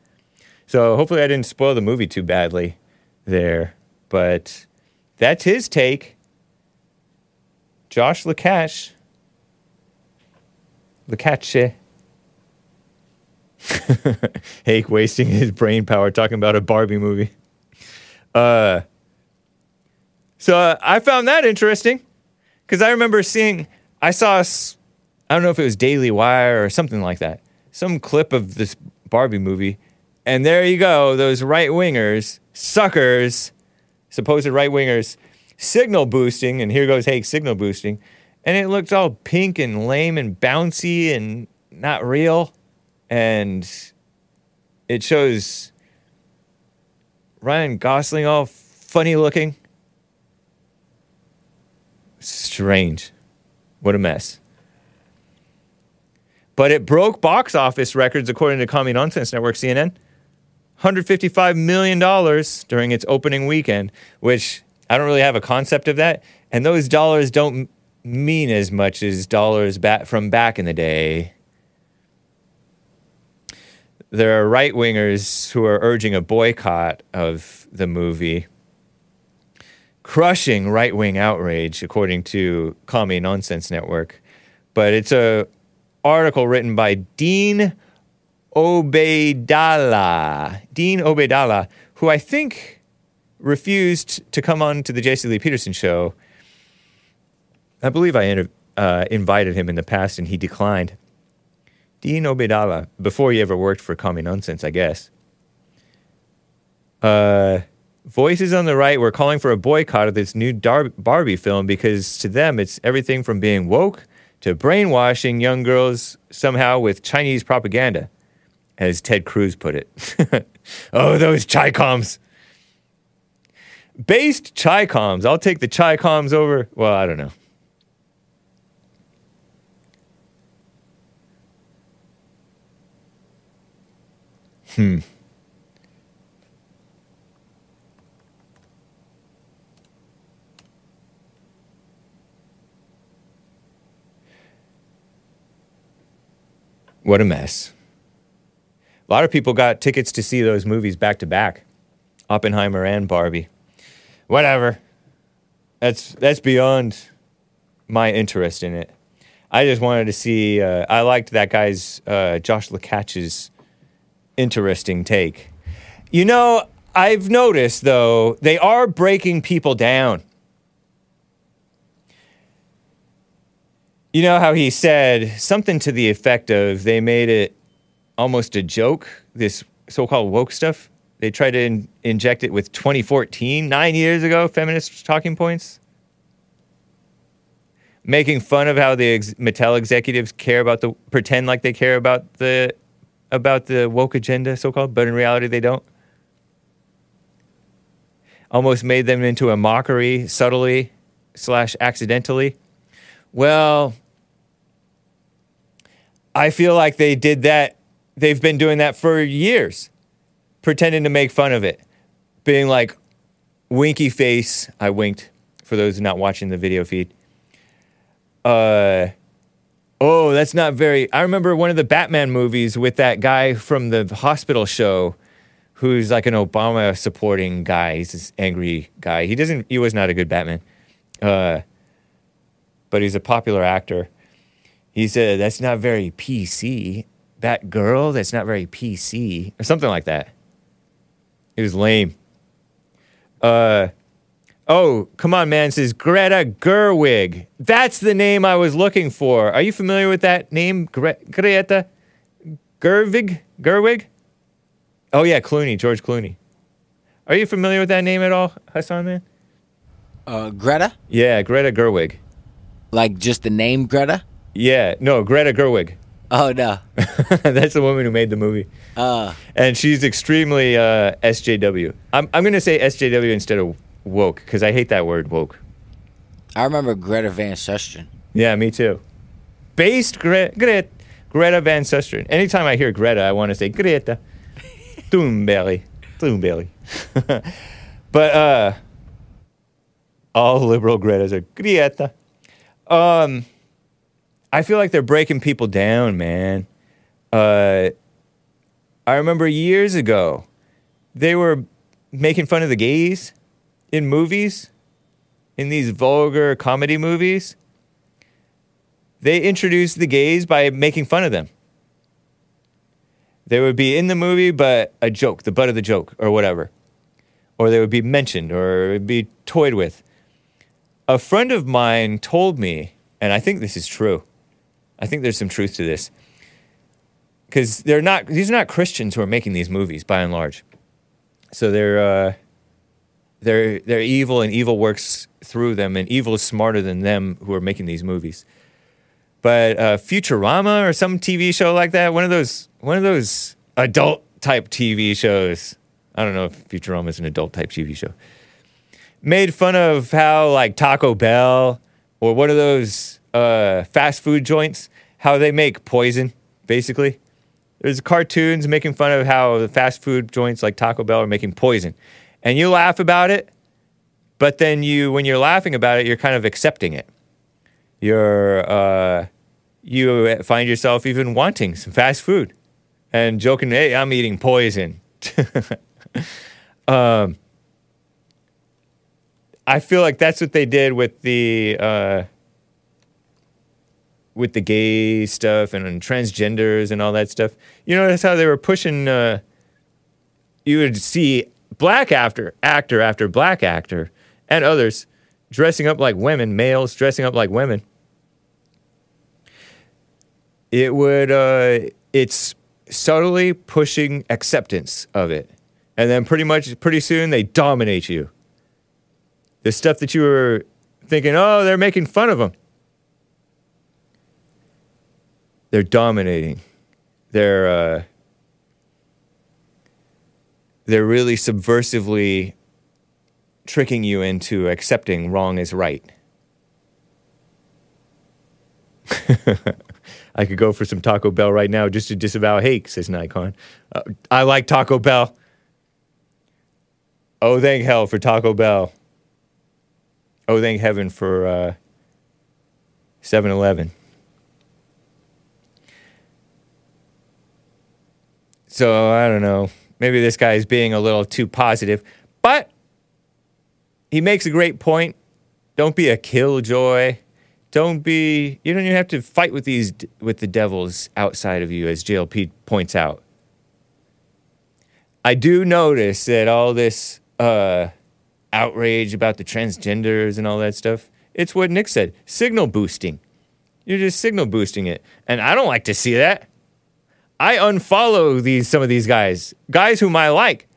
So hopefully I didn't spoil the movie too badly there. But that's his take. Josh Lekach. Lekach. Hake wasting his brain power talking about a Barbie movie. Uh, so uh, I found that interesting because I remember seeing, I saw, s- I don't know if it was Daily Wire or something like that, some clip of this Barbie movie. And there you go, those right wingers, suckers, supposed right wingers, signal boosting. And here goes Hake signal boosting. And it looked all pink and lame and bouncy and not real. And it shows Ryan Gosling all funny looking. Strange. What a mess. But it broke box office records according to Commie Nonsense Network CNN. $155 million during its opening weekend, which I don't really have a concept of that. And those dollars don't mean as much as dollars back from back in the day. There are right wingers who are urging a boycott of the movie, crushing right wing outrage, according to Commie Nonsense Network. But it's a article written by Dean Obeidallah. Dean Obeidallah, who I think refused to come on to the Jesse Lee Peterson show. I believe I uh, invited him in the past and he declined. Dean Obeidallah, before he ever worked for Commie Nonsense, I guess. Uh, voices on the right were calling for a boycott of this new Dar- Barbie film because to them it's everything from being woke to brainwashing young girls somehow with Chinese propaganda, as Ted Cruz put it. oh, those Chi-Coms. Based Chi-Coms. I'll take the Chi-Coms over. Well, I don't know. Hmm. What a mess. A lot of people got tickets to see those movies back to back Oppenheimer and Barbie. Whatever. That's, that's beyond my interest in it. I just wanted to see, uh, I liked that guy's, uh, Josh Lekach's interesting take. You know, I've noticed though, they are breaking people down. You know how he said something to the effect of they made it almost a joke, this so called woke stuff? They tried to in- inject it with 2014, nine years ago, feminist talking points. Making fun of how the ex- Mattel executives care about the, pretend like they care about the, about the woke agenda, so called, but in reality they don't. Almost made them into a mockery, subtly slash accidentally. Well, I feel like they did that. They've been doing that for years, pretending to make fun of it, being like, winky face. I winked for those not watching the video feed. Uh, oh, that's not very. I remember one of the Batman movies with that guy from the hospital show who's like an Obama supporting guy. He's this angry guy. He doesn't, he was not a good Batman. Uh, but he's a popular actor. He said, That's not very PC. That girl, that's not very PC. Or something like that. It was lame. Uh, oh, come on, man. Says Greta Gerwig. That's the name I was looking for. Are you familiar with that name? Gre- Greta Gerwig? Gerwig? Oh, yeah, Clooney, George Clooney. Are you familiar with that name at all, Hassan, man? Uh, Greta? Yeah, Greta Gerwig. Like just the name Greta? Yeah, no, Greta Gerwig. Oh no. That's the woman who made the movie. Uh, and she's extremely uh, SJW. I'm, I'm going to say SJW instead of woke because I hate that word woke. I remember Greta Van Susteren. Yeah, me too. Based Gre- Gre- Greta Van Susteren. Anytime I hear Greta, I want to say Greta Thunberg. Thunberg. but uh, all liberal Gretas are Greta. Um, I feel like they're breaking people down, man. Uh, I remember years ago, they were making fun of the gays in movies, in these vulgar comedy movies. They introduced the gays by making fun of them. They would be in the movie, but a joke, the butt of the joke, or whatever. Or they would be mentioned or be toyed with. A friend of mine told me, and I think this is true. I think there's some truth to this. Because they're not, these are not Christians who are making these movies by and large. So they're, uh, they're, they're evil and evil works through them, and evil is smarter than them who are making these movies. But uh, Futurama or some TV show like that, one of those, one of those adult type TV shows. I don't know if Futurama is an adult type TV show. Made fun of how like Taco Bell or one of those uh, fast food joints, how they make poison, basically. There's cartoons making fun of how the fast food joints like Taco Bell are making poison. And you laugh about it, but then you, when you're laughing about it, you're kind of accepting it. You're, uh, you find yourself even wanting some fast food and joking, hey, I'm eating poison. um, I feel like that's what they did with the uh, with the gay stuff and, and transgenders and all that stuff. You notice how they were pushing. Uh, you would see black actor, actor after black actor, and others dressing up like women, males dressing up like women. It would. Uh, it's subtly pushing acceptance of it, and then pretty much pretty soon they dominate you the stuff that you were thinking, oh, they're making fun of them. They're dominating. They're uh, they're really subversively tricking you into accepting wrong as right. I could go for some Taco Bell right now just to disavow hate, says Nikon. Uh, I like Taco Bell. Oh, thank hell for Taco Bell. Oh, thank heaven for uh, 7 Eleven. So I don't know. Maybe this guy is being a little too positive, but he makes a great point. Don't be a killjoy. Don't be. You don't even have to fight with these with the devils outside of you, as JLP points out. I do notice that all this uh, outrage about the transgenders and all that stuff. It's what Nick said signal boosting. You're just signal boosting it. And I don't like to see that. I unfollow these some of these guys, guys whom I like,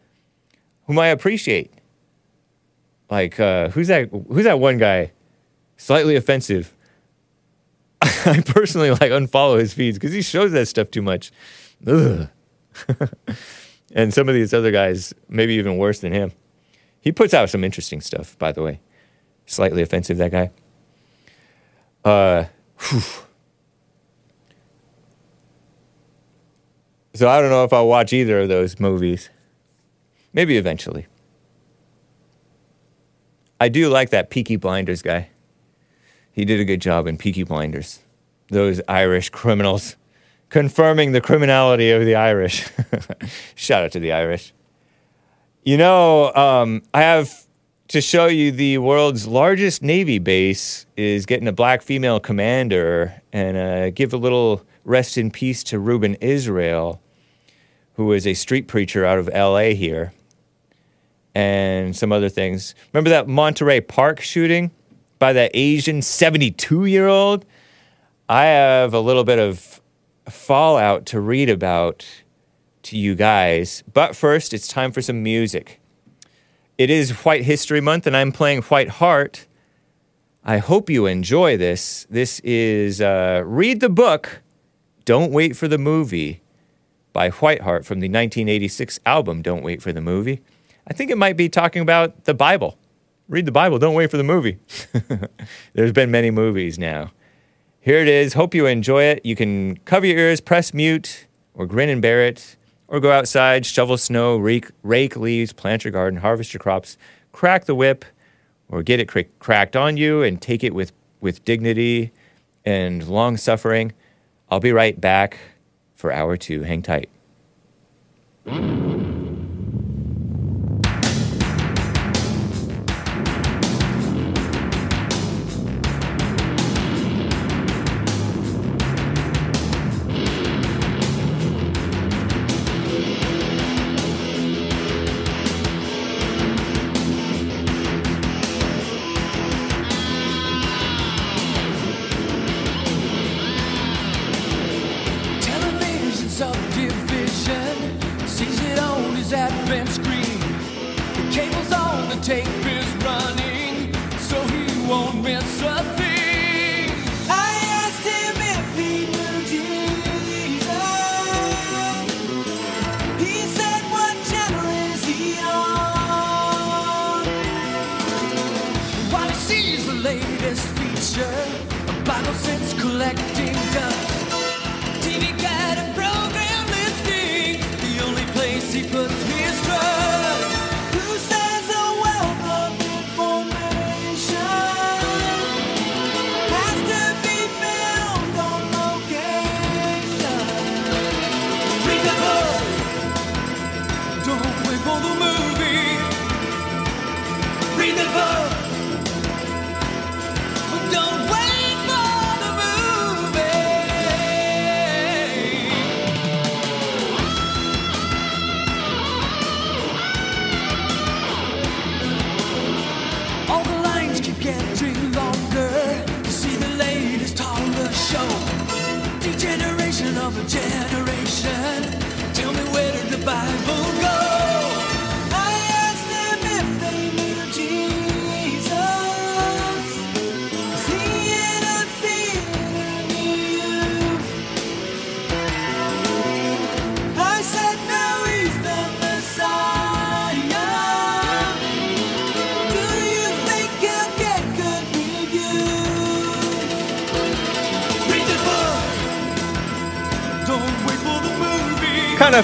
whom I appreciate. Like uh, who's that? Who's that one guy? Slightly offensive. I personally like unfollow his feeds because he shows that stuff too much. And some of these other guys, maybe even worse than him. He puts out some interesting stuff, by the way. Slightly offensive, that guy. Uh, whew. So I don't know if I'll watch either of those movies. Maybe eventually. I do like that Peaky Blinders guy. He did a good job in Peaky Blinders. Those Irish criminals confirming the criminality of the Irish. Shout out to the Irish. You know, um, I have to show you the world's largest Navy base is getting a black female commander and uh, give a little rest in peace to Ruben Israel, who is a street preacher out of LA here, and some other things. Remember that Monterey Park shooting by that Asian 72 year old? I have a little bit of fallout to read about to you guys. But first, it's time for some music. It is White History Month, and I'm playing White Heart I hope you enjoy this. This is uh, Read the Book, Don't Wait for the Movie by Whiteheart from the 1986 album Don't Wait for the Movie. I think it might be talking about the Bible. Read the Bible, don't wait for the movie. There's been many movies now. Here it is. Hope you enjoy it. You can cover your ears, press mute, or grin and bear it, or go outside, shovel snow, rake, rake leaves, plant your garden, harvest your crops, crack the whip, or get it cr- cracked on you and take it with, with dignity and long suffering. I'll be right back for hour two. Hang tight.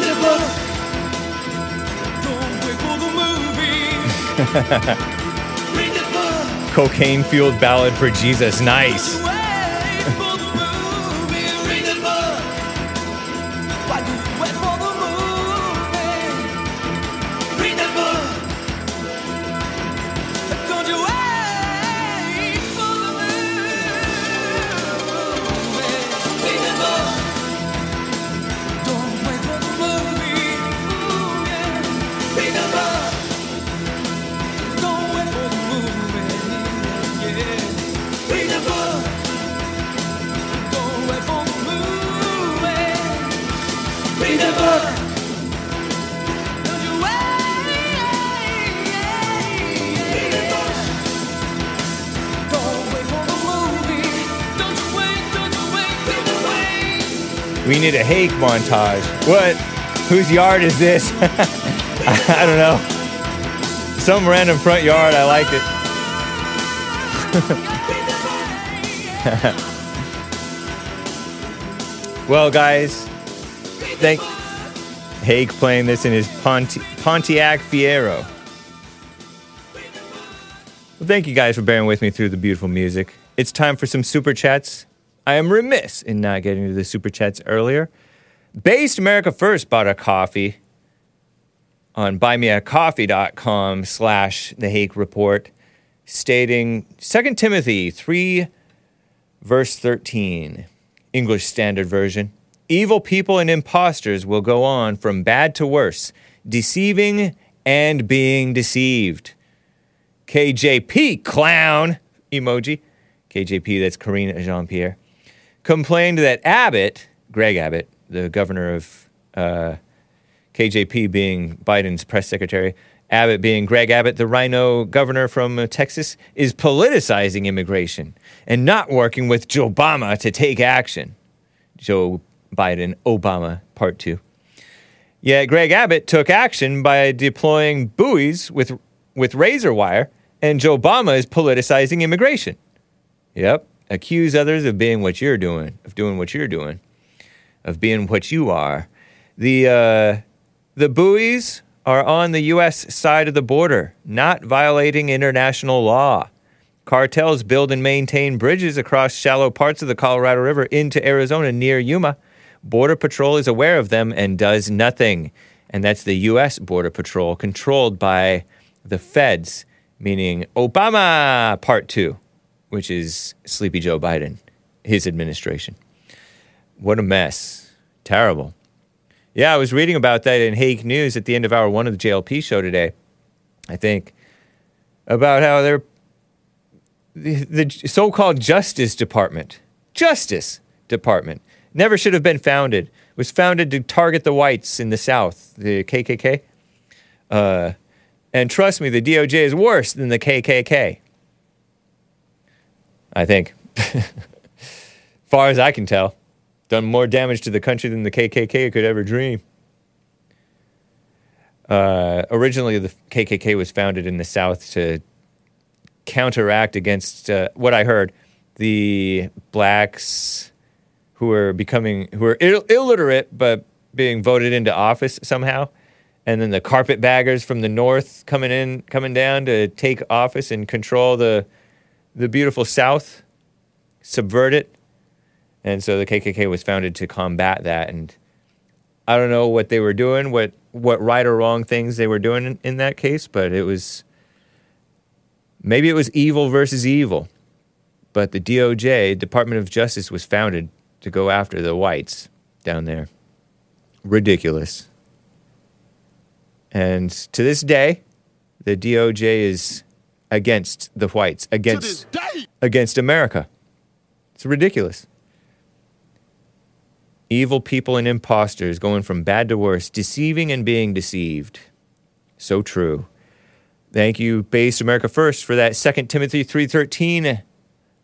the book. Cocaine fueled ballad for Jesus. Nice. We need a hake montage. What? Whose yard is this? I don't know. Some random front yard. I like it. well, guys, thank Hake playing this in his Ponti- Pontiac Fiero. Well, thank you guys for bearing with me through the beautiful music. It's time for some super chats. I am remiss in not getting to the super chats earlier. Based America First bought a coffee on buymeacoffee.com slash the Hake Report, stating 2 Timothy 3, verse 13, English Standard Version. Evil people and impostors will go on from bad to worse, deceiving and being deceived. KJP clown emoji. KJP, that's Karine Jean Pierre, complained that Abbott, Greg Abbott, the governor of uh, KJP being Biden's press secretary, Abbott being Greg Abbott, the rhino governor from uh, Texas, is politicizing immigration and not working with Joe Obama to take action. Joe Biden, Obama, part two. Yet Greg Abbott took action by deploying buoys with, with razor wire, and Joe Obama is politicizing immigration. Yep. Accuse others of being what you're doing, of doing what you're doing, of being what you are. The, uh, the buoys are on the U.S. side of the border, not violating international law. Cartels build and maintain bridges across shallow parts of the Colorado River into Arizona near Yuma. Border Patrol is aware of them and does nothing. And that's the U.S. Border Patrol, controlled by the feds, meaning Obama Part 2, which is Sleepy Joe Biden, his administration. What a mess. Terrible. Yeah, I was reading about that in Hake News at the end of hour one of the JLP show today, I think, about how they're the, the so called Justice Department, Justice Department, never should have been founded. Was founded to target the whites in the South, the KKK. Uh, and trust me, the DOJ is worse than the KKK. I think. far as I can tell, done more damage to the country than the KKK could ever dream. Uh, originally, the KKK was founded in the South to counteract against uh, what I heard the blacks who are becoming who are Ill- illiterate but being voted into office somehow, and then the carpetbaggers from the north coming in coming down to take office and control the the beautiful South, subvert it, and so the KKK was founded to combat that. And I don't know what they were doing, what what right or wrong things they were doing in, in that case, but it was maybe it was evil versus evil. But the DOJ, Department of Justice, was founded to go after the whites down there. Ridiculous. And to this day, the DOJ is against the whites, against against America. It's ridiculous. Evil people and imposters going from bad to worse, deceiving and being deceived. So true. Thank you, Based America First, for that 2 Timothy 3.13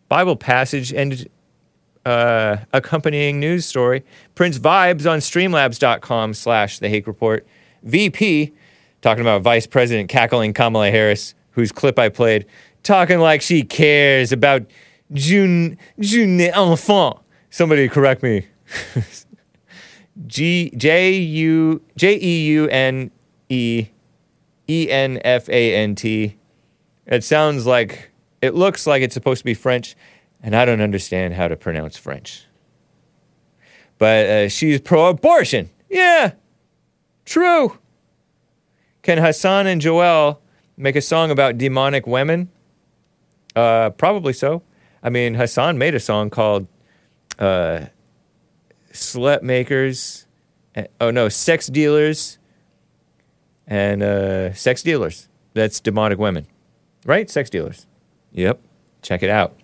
Bible passage and uh, accompanying news story. Prince Vibes on streamlabs.com slash The Hake Report. VP, talking about Vice President cackling Kamala Harris, whose clip I played, talking like she cares about June, June enfant. Somebody correct me. G J U J E U N E E N F A N T. It sounds like it looks like it's supposed to be French, and I don't understand how to pronounce French. But uh, she's pro-abortion. Yeah, true. Can Hassan and Joel make a song about demonic women? Uh, probably so. I mean, Hassan made a song called uh, "Slut Makers." Oh no, sex dealers and uh, sex dealers. That's demonic women, right? Sex dealers. Yep. Check it out.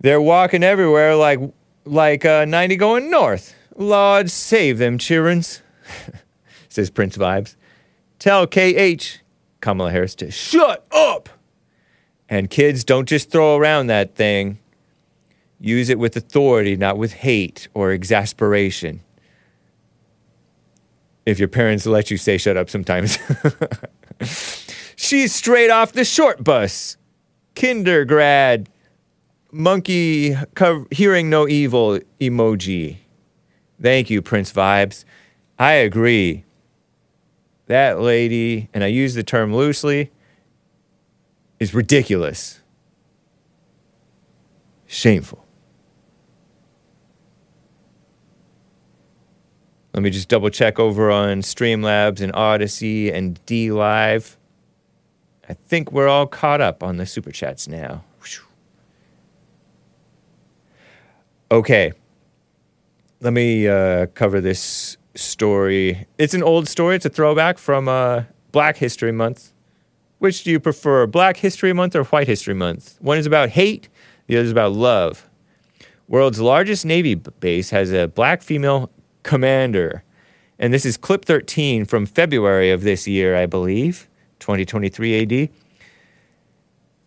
They're walking everywhere like like uh, 90 going north. Lord save them childrens, says Prince Vibes. Tell KH, Kamala Harris, to shut up. And kids, don't just throw around that thing. Use it with authority, not with hate or exasperation. if your parents let you say shut up sometimes. She's straight off the short bus. Kindergrad. Monkey cov- hearing no evil emoji. Thank you, Prince Vibes. I agree. That lady, and I use the term loosely, is ridiculous. Shameful. Let me just double check over on Streamlabs and Odysee and DLive. I think we're all caught up on the super chats now. Whew. Okay. Let me uh, cover this story. It's an old story. It's a throwback from uh, Black History Month. Which do you prefer, Black History Month or White History Month? One is about hate, the other is about love. World's largest Navy base has a black female commander. And this is clip 13 from February of this year, I believe, 2023 AD.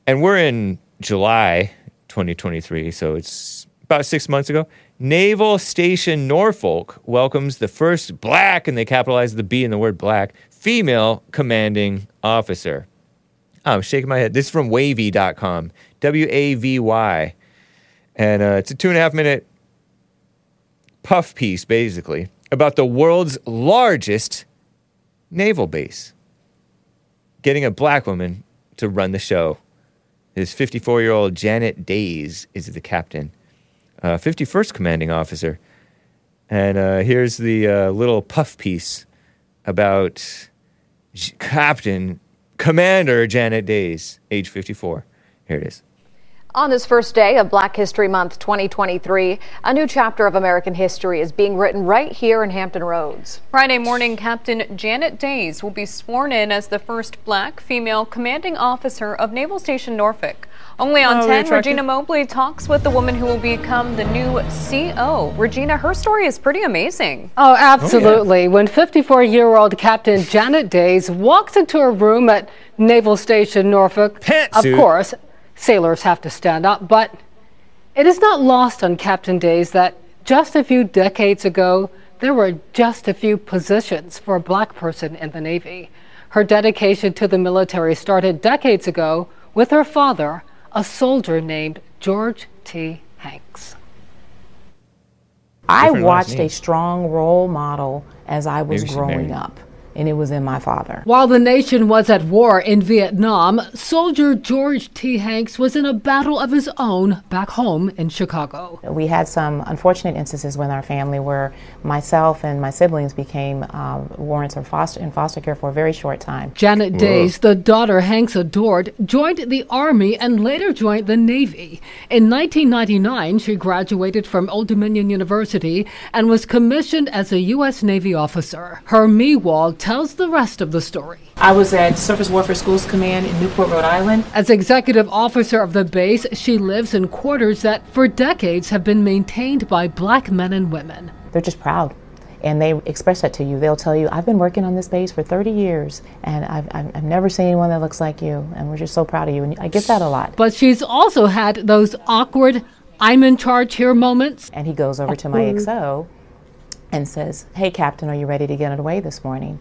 And we're in July 2023, so it's about six months ago. Naval Station Norfolk welcomes the first black, and they capitalize the B in the word black, female commanding officer. Oh, I'm shaking my head. This is from wavy.com. W A V Y. And uh, it's a two and a half minute puff piece, basically, about the world's largest naval base. Getting a black woman to run the show. His 54 year old Janet Days is the captain, uh, 51st commanding officer. And uh, here's the uh, little puff piece about Captain Commander Janet Days, age 54. Here it is. On this first day of Black History Month 2023, a new chapter of American history is being written right here in Hampton Roads. Friday morning, Captain Janet Days will be sworn in as the first black female commanding officer of Naval Station Norfolk. Only on Oh, 10. Regina Mobley talks with the woman who will become the new CO. Regina, her story is pretty amazing. Oh, absolutely. Oh, when 54 year old Captain Janet Days walks into a room at Naval Station Norfolk, of course, sailors have to stand up, but it is not lost on Captain Days that just a few decades ago, there were just a few positions for a black person in the Navy. Her dedication to the military started decades ago with her father, a soldier named George T. Hanks. I Different last watched a strong role model as I was Maybe growing married. up, and it was in my father. While the nation was at war in Vietnam, soldier George T. Hanks was in a battle of his own back home in Chicago. We had some unfortunate instances with our family where myself and my siblings became um, warrants or foster in foster care for a very short time. Janet Days, the daughter Hanks adored, joined the Army and later joined the Navy. In 1999, she graduated from Old Dominion University and was commissioned as a U.S. Navy officer. Her me wall tells the rest of the story. I was at Surface Warfare Schools Command in Newport, Rhode Island. As executive officer of the base, she lives in quarters that for decades have been maintained by black men and women. They're just proud. And they express that to you. They'll tell you, I've been working on this base for 30 years, and I've, I've, I've never seen anyone that looks like you, and we're just so proud of you. And I get that a lot. But she's also had those awkward, I'm in charge here moments. And he goes over to my XO and says, Hey, Captain, are you ready to get underway this morning?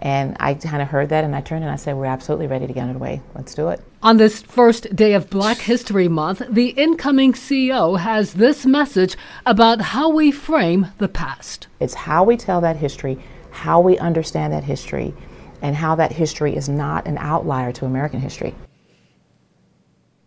And I kind of heard that and I turned and I said, We're absolutely ready to get underway. Let's do it. On this first day of Black History Month, the incoming CEO has this message about how we frame the past. It's how we tell that history, how we understand that history, and how that history is not an outlier to American history.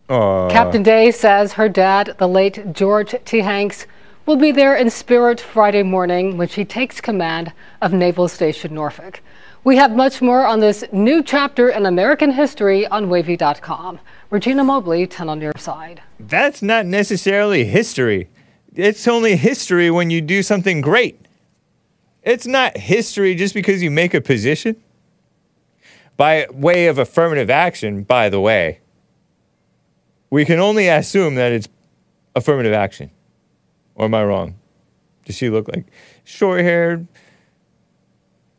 Aw. Captain Day says her dad, the late George T. Hanks, will be there in spirit Friday morning when she takes command of Naval Station Norfolk. We have much more on this new chapter in American history on wavy.com. Regina Mobley, 10 on your side. That's not necessarily history. It's only history when you do something great. It's not history just because you make a position. By way of affirmative action, by the way, we can only assume that it's affirmative action. Or am I wrong? Does she look like short haired,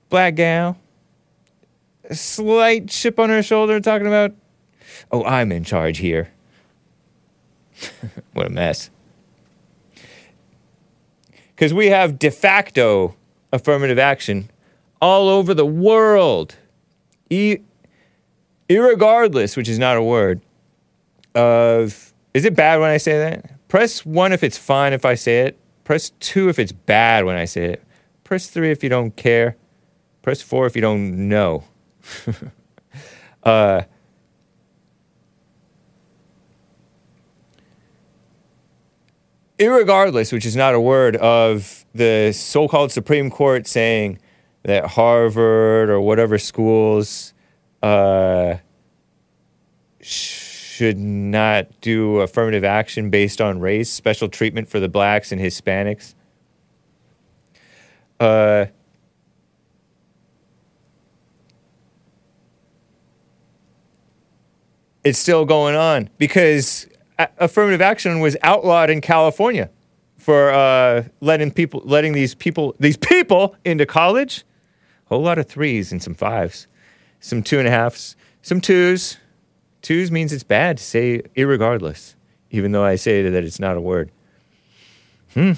black gal, slight chip on her shoulder talking about, oh, I'm in charge here? what a mess. Because we have de facto affirmative action all over the world. E- irregardless, which is not a word, of. Is it bad when I say that? Press one if it's fine if I say it. Press two if it's bad when I say it. Press three if you don't care. Press four if you don't know. uh, irregardless, which is not a word, of the so called Supreme Court saying that Harvard or whatever schools uh, should not do affirmative action based on race, special treatment for the blacks and Hispanics. Uh, it's still going on because affirmative action was outlawed in California for uh, letting people, letting these people, these people into college. A Whole lot of threes and some fives, some two and a halves, some twos. Twos means it's bad to say irregardless, even though I say that it's not a word. Hmm.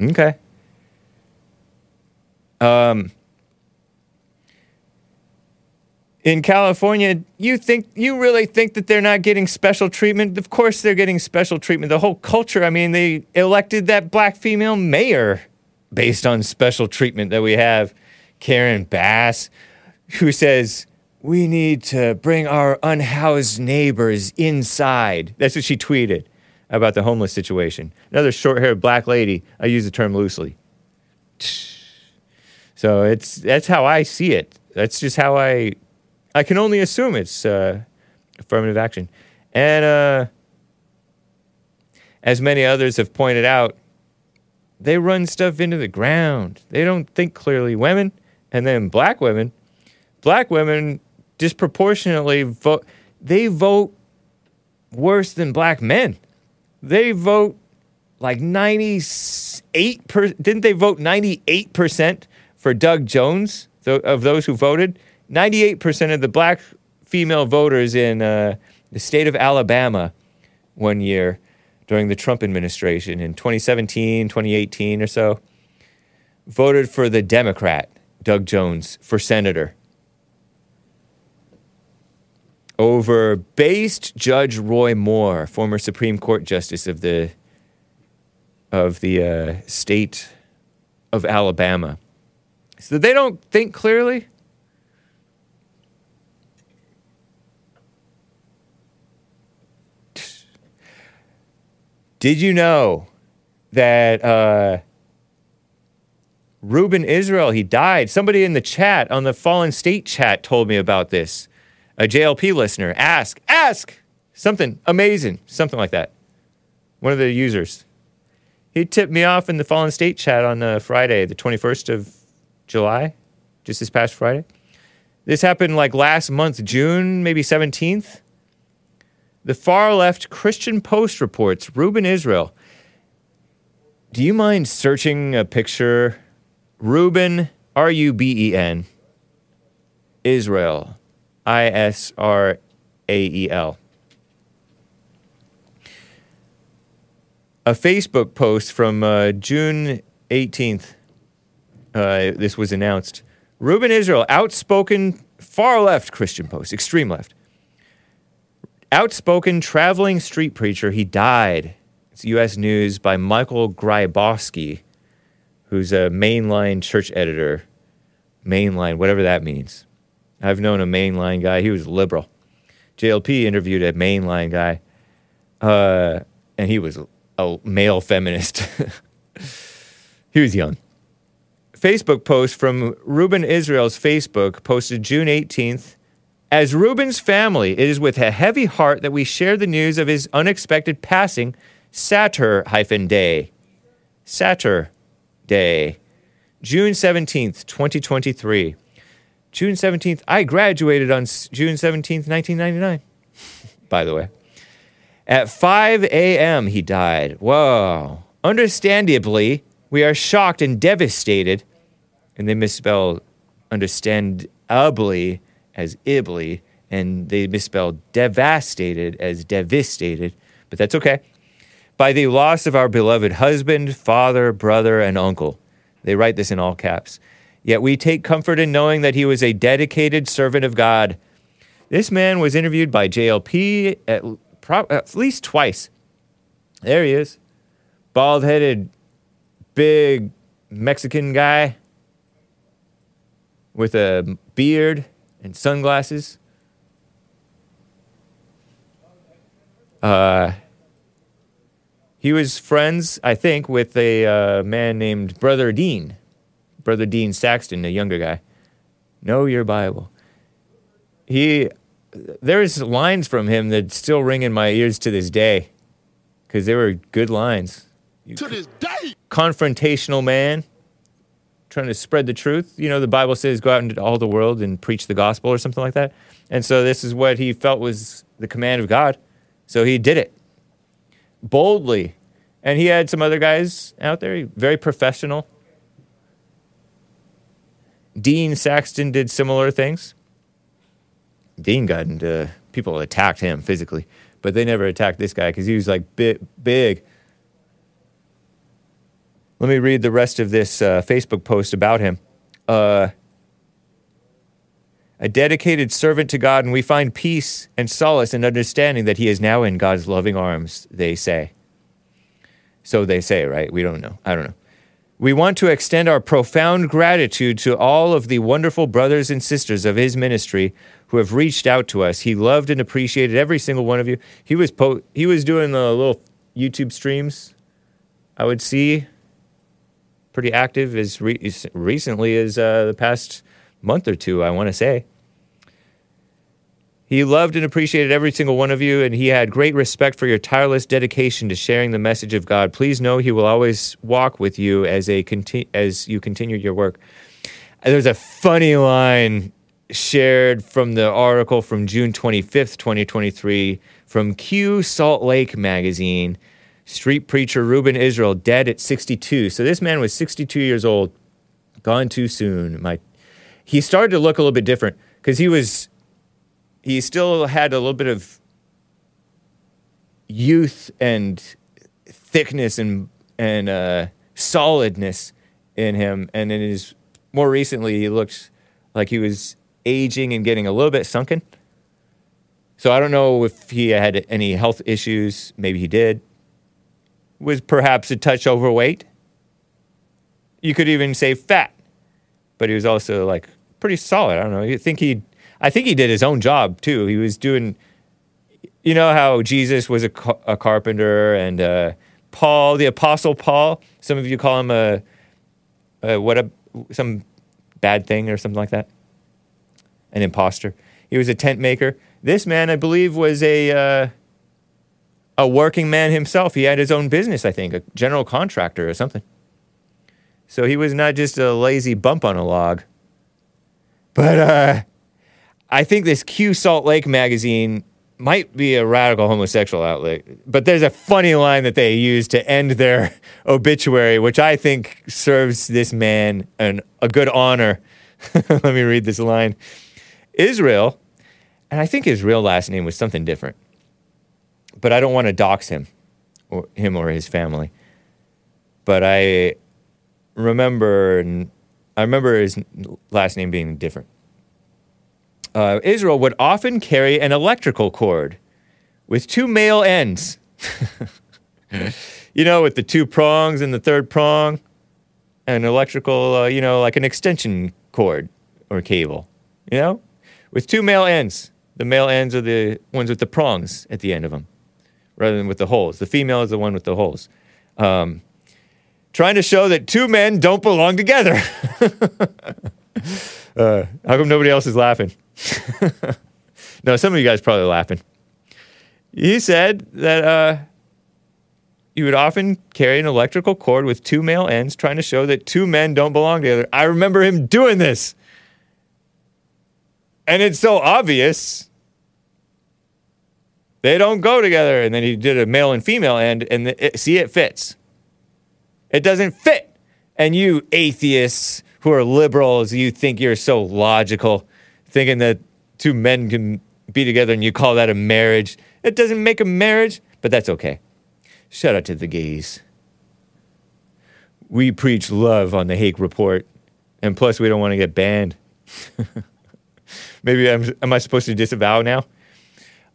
Okay. Um, in California, you think you really think that they're not getting special treatment? Of course they're getting special treatment. The whole culture, I mean, they elected that black female mayor based on special treatment that we have. Karen Bass, who says, We need to bring our unhoused neighbors inside. That's what she tweeted about the homeless situation. Another short haired black lady. I use the term loosely. So it's that's how I see it. That's just how I I can only assume it's uh, affirmative action. And uh, as many others have pointed out, they run stuff into the ground. They don't think clearly. Women, and then black women, black women disproportionately vote. They vote worse than black men. They vote like 98 per, didn't they vote 98% for Doug Jones tho- of those who voted 98% of the black female voters in uh, the state of Alabama one year during the Trump administration in 2017 2018 or so voted for the Democrat Doug Jones for senator over based Judge Roy Moore, former Supreme Court justice of the of the uh, state of Alabama. So they don't think clearly. Did you know that uh, Ruben Israel, he died? Somebody in the chat, on the Fallen State chat, told me about this. A JLP listener. Ask, ask! Something amazing, something like that. One of the users. He tipped me off in the Fallen State chat on uh, Friday, the 21st of July, just this past Friday. This happened like last month, June, maybe 17th. The far left Christian Post reports Ruben Israel. Do you mind searching a picture? Ruben, R U B E N, Israel, I S R A E L. A Facebook post from uh, June 18th. Uh, this was announced. Ruben Israel, outspoken far left Christian Post, extreme left outspoken traveling street preacher. He died. It's U.S. News by Michael Gryboski, who's a mainline church editor. Mainline, whatever that means. I've known a mainline guy. He was liberal. JLP interviewed a mainline guy, uh, and he was a male feminist. he was young. Facebook post from Ruben Israel's Facebook posted June 18th. As Ruben's family, it is with a heavy heart that we share the news of his unexpected passing, Satur hyphen day. Satur day. June 17th, 2023. June 17th, I graduated on June 17th, 1999, by the way. At 5 a.m., he died. Whoa. Understandably, we are shocked and devastated, and they misspell understandably as ibly, and they misspell devastated as devastated, but that's okay. By the loss of our beloved husband, father, brother, and uncle. They write this in all caps. Yet we take comfort in knowing that he was a dedicated servant of God. This man was interviewed by JLP at, pro- at least twice. There he is. Bald headed, big Mexican guy with a beard and sunglasses. Uh, he was friends, I think, with a uh, man named Brother Dean, Brother Dean Saxton, a younger guy. Know your Bible. He, there's lines from him that still ring in my ears to this day, because they were good lines. To this day. Confrontational man, trying to spread the truth. You know, the Bible says go out into all the world and preach the gospel or something like that. And so this is what he felt was the command of God. So he did it boldly. And he had some other guys out there, very professional. Dean Saxton did similar things. Dean got into people attacked him physically, but they never attacked this guy because he was like big, big. Let me read the rest of this uh, Facebook post about him. Uh, a dedicated servant to God, and we find peace and solace and understanding that he is now in God's loving arms, they say. So they say, right? We don't know. I don't know. We want to extend our profound gratitude to all of the wonderful brothers and sisters of his ministry who have reached out to us. He loved and appreciated every single one of you. He was po- he was doing the little YouTube streams. I would see pretty active as re- recently as uh, the past month or two, I want to say. He loved and appreciated every single one of you, and he had great respect for your tireless dedication to sharing the message of God. Please know he will always walk with you as a conti- as you continue your work. There's a funny line shared from the article from June 25th, 2023, from Q Salt Lake magazine. Street preacher Ruben Israel dead at 62. So this man was 62 years old, gone too soon. My, he started to look a little bit different because he was, he still had a little bit of youth and thickness and and uh, solidness in him. And in his more recently, he looked like he was aging and getting a little bit sunken. So I don't know if he had any health issues. Maybe he did. Was perhaps a touch overweight. You could even say fat, but he was also like pretty solid. I don't know. You think he? I think he did his own job too. He was doing. You know how Jesus was a, a carpenter and uh, Paul, the apostle Paul. Some of you call him a, a what a some bad thing or something like that. An imposter. He was a tent maker. This man, I believe, was a uh, a working man himself. He had his own business, I think, a general contractor or something. So he was not just a lazy bump on a log. But uh, I think this Q Salt Lake magazine might be a radical homosexual outlet. But there's a funny line that they use to end their obituary, which I think serves this man an, a good honor. Let me read this line Israel, and I think his real last name was something different, but I don't want to dox him or him or his family. But I remember, I remember his last name being different uh, Israel would often carry an electrical cord with two male ends. you know, with the two prongs and the third prong, an electrical, uh, you know, like an extension cord or cable, you know, with two male ends. The male ends are the ones with the prongs at the end of them, rather than with the holes. The female is the one with the holes. Um, trying to show that two men don't belong together. uh, how come nobody else is laughing? no, some of you guys probably laughing. He said that uh, you would often carry an electrical cord with two male ends, trying to show that two men don't belong together. I remember him doing this. And it's so obvious. They don't go together. And then he did a male and female end, and it, see, it fits. It doesn't fit. And you atheists who are liberals, you think you're so logical, thinking that two men can be together and you call that a marriage. It doesn't make a marriage, but that's okay. Shout out to the gays. We preach love on the Hake Report. And plus, we don't want to get banned. Maybe I'm, am I supposed to disavow now?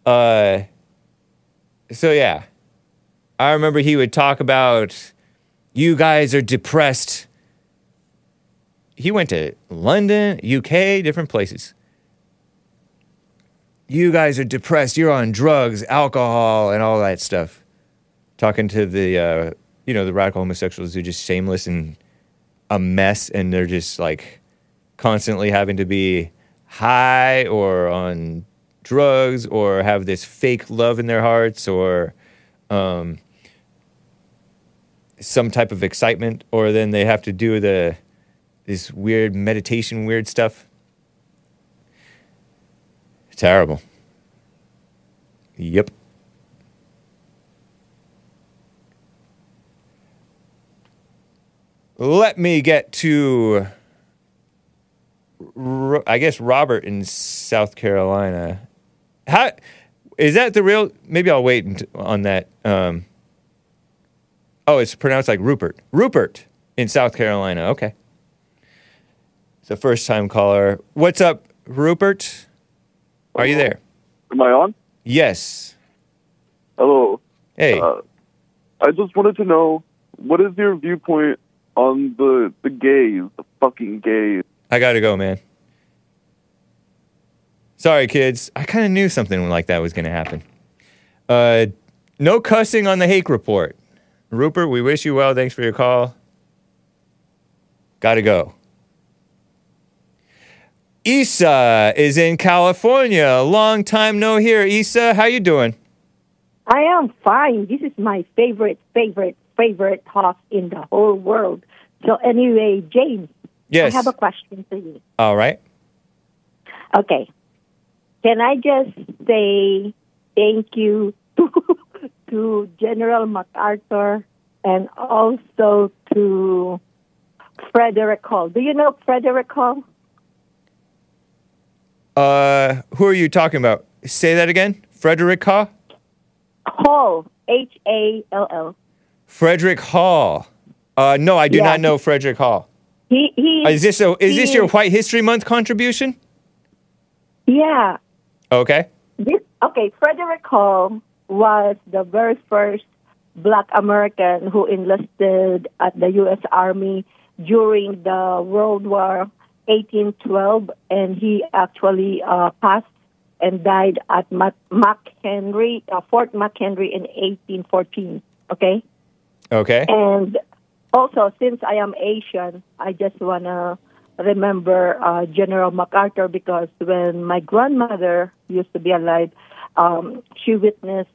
Uh, so yeah, I remember he would talk about you guys are depressed. He went to London, UK, different places. You guys are depressed. You're on drugs, alcohol, and all that stuff. Talking to the, uh, you know, the radical homosexuals who are just shameless and a mess, and they're just like constantly having to be high or on drugs or have this fake love in their hearts or um, some type of excitement, or then they have to do the this weird meditation, weird stuff. Terrible. Yep. Let me get to, I guess, Robert in South Carolina. How is that the real? Maybe I'll wait on that. Um, oh, it's pronounced like Rupert. Rupert in South Carolina. Okay. It's a first time caller. What's up, Rupert? Are you there? Am I on? Yes. Hello. Hey. Uh, I just wanted to know what is your viewpoint on the the gays, the fucking gays? I gotta go, man. Sorry, kids. I kind of knew something like that was gonna happen. Uh, no cussing on the Hake report. Rupert, we wish you well. Thanks for your call. Gotta go. Isa is in California. Long time no hear. Isa, how you doing? I am fine. This is my favorite, favorite, favorite talk in the whole world. So anyway, James, Yes. I have a question for you. All right. Okay. Can I just say thank you to General MacArthur and also to Frederick Hall. Do you know Frederick Hall? Uh, who are you talking about? Say that again. Frederick Hall. Hall, H A L L. Frederick Hall. Uh, no, I do Yeah. not know Frederick Hall. He he. Uh, Is this a, is this your White History Month contribution? Yeah. Okay. This, okay, Frederick Hall was the very first black American who enlisted at the U.S. Army during the World War 1812, and he actually uh, passed and died at Mac- McHenry, uh, Fort McHenry in 1814. Okay? Okay. And also, since I am Asian, I just want to remember uh, General MacArthur because when my grandmother used to be alive, um, she witnessed,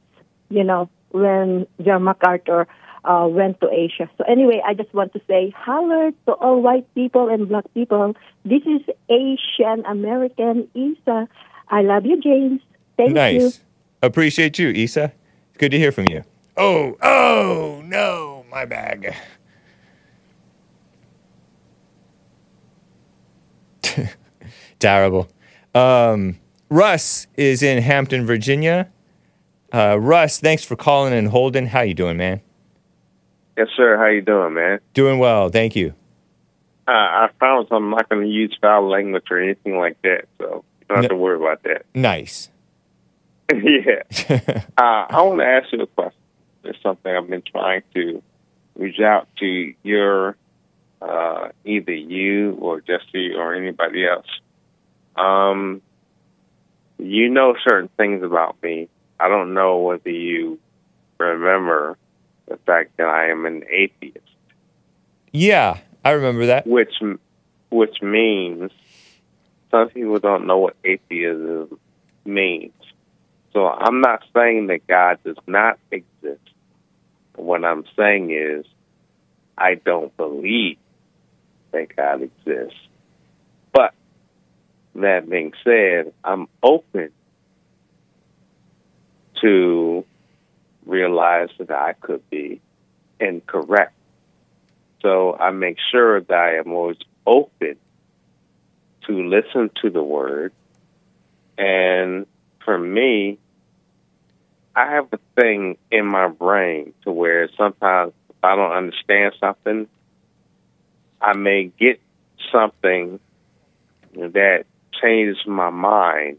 you know, when General MacArthur uh, went to Asia. So anyway, I just want to say hello to all white people and black people. This is Asian American Isa. I love you, James. Thank nice. you. Nice. Appreciate you, Isa. Good to hear from you. Oh, oh, no, my bag. Terrible. Um, Russ is in Hampton, Virginia. Uh, Russ, thanks for calling and holding. How you doing, man? Yes, sir. How you doing, man? Doing well, thank you. Uh, I found I'm not going to use foul language or anything like that, so you don't have No. to worry about that. Nice. yeah. uh, I want to ask you a question. It's something I've been trying to reach out to your, uh, either you or Jesse or anybody else. Um, you know certain things about me. I don't know whether you remember the fact that I am an atheist. Yeah, I remember that. which which means some people don't know what atheism means. So I'm not saying that God does not exist. What I'm saying is I don't believe that God exists. But that being said, I'm open to realize that I could be incorrect. So I make sure that I am always open to listen to the word. And for me, I have a thing in my brain to where sometimes if I don't understand something, I may get something that changes my mind,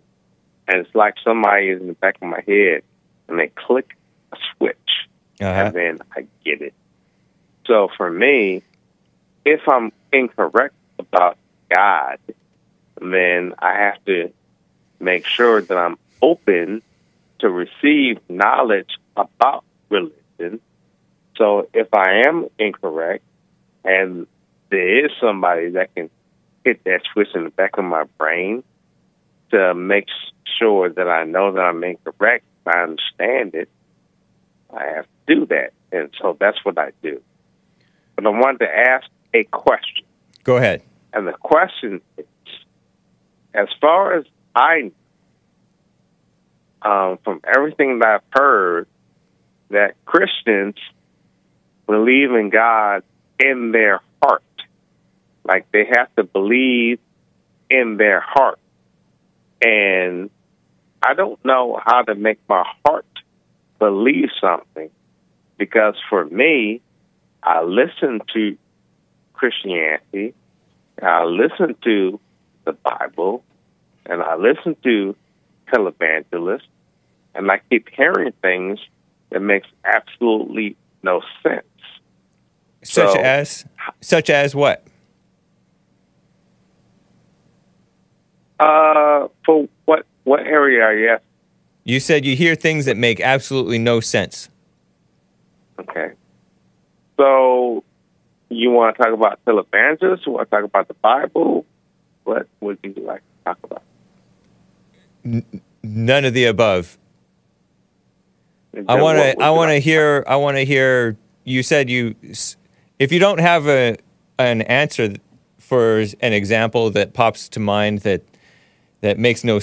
and it's like somebody is in the back of my head, and they click a switch, uh-huh. and then I get it. So for me, if I'm incorrect about God, then I have to make sure that I'm open to receive knowledge about religion. So if I am incorrect and there is somebody that can hit that switch in the back of my brain to make sure that I know that I'm incorrect, I understand it, I have to do that. And so that's what I do. But I wanted to ask a question. Go ahead. And the question is, as far as I know, um, from everything that I've heard, that Christians believe in God in their. Like they have to believe in their heart. And I don't know how to make my heart believe something because for me, I listen to Christianity, I listen to the Bible, and I listen to televangelists, and I keep hearing things that makes absolutely no sense. Such So- as, such as what? Uh, for what what area are you at? You said you hear things that make absolutely no sense. Okay. So you want to talk about televangelists? You want to talk about the Bible? What would you like to talk about? None of the above. I want to. I want to like- hear. I want to hear. You said you. If you don't have a an answer for an example that pops to mind that that makes no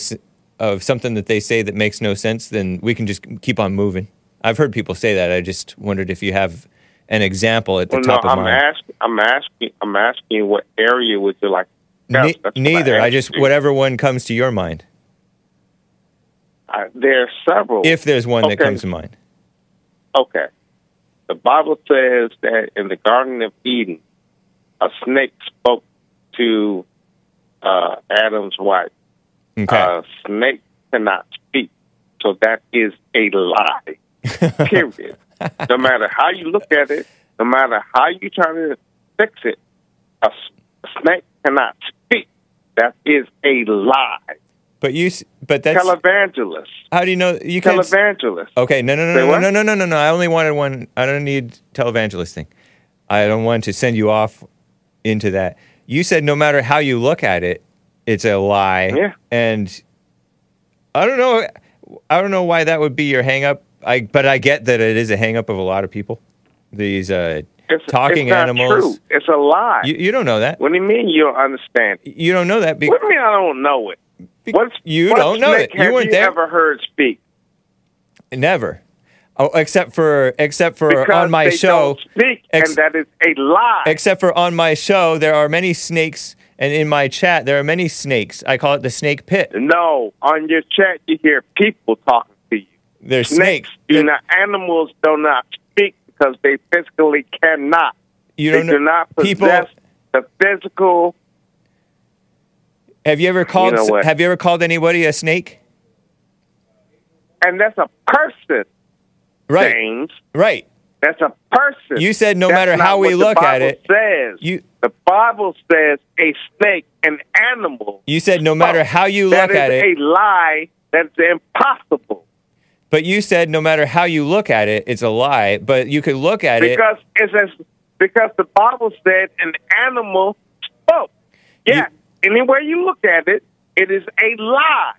of something that they say that makes no sense, then we can just keep on moving. I've heard people say that. I just wondered if you have an example at the Well, top no, of I'm mind. asking. I'm asking. I'm asking what area would you like? Ne- neither. I asked just whatever one comes to your mind. I, there are several. If there's one that comes to mind. Okay. The Bible says that in the Garden of Eden, a snake spoke to uh, Adam's wife. A snake cannot speak. So that is a lie. Period. no matter how you look at it, no matter how you try to fix it, a, snake cannot speak. That is a lie. But you. s- But that's. Televangelist. How do you know you can't? Televangelist. Okay, no, no, no, Say no, what? no, no, no, no, no. I only wanted one. I don't need televangelist thing. I don't want to send you off into that. You said no matter how you look at it, it's a lie. Yeah. And I don't know. I don't know why that would be your hang up. I but I get that it is a hang up of a lot of people. These uh, It's, talking it's animals. True. It's a lie. You, you don't know that. What do you mean you don't understand? You don't know that. Be- what do you mean I don't know it? What's, you what don't know snake it. You weren't you there. ever heard speak? Never. Oh, except for except for Because on my show. ex- and that is a lie. Except for on my show, there are many snakes, and in my chat, there are many snakes. I call it the snake pit. no, on your chat you hear people talking to you. There's snakes. Do not animals do not speak because they physically cannot. You they don't do know- not people- possess the physical. Have you ever called? know have you ever called anybody a snake? And that's a person. Right. Right. That's a person. You said no That's matter how we look at it. Says. You the Bible says a snake, an animal. You said no matter how you look at is it. a lie. That's impossible. But you said no matter how you look at it, it's a lie. But you could look at it. because it's as, because the Bible said an animal spoke. Yeah, any way you look at it, it is a lie.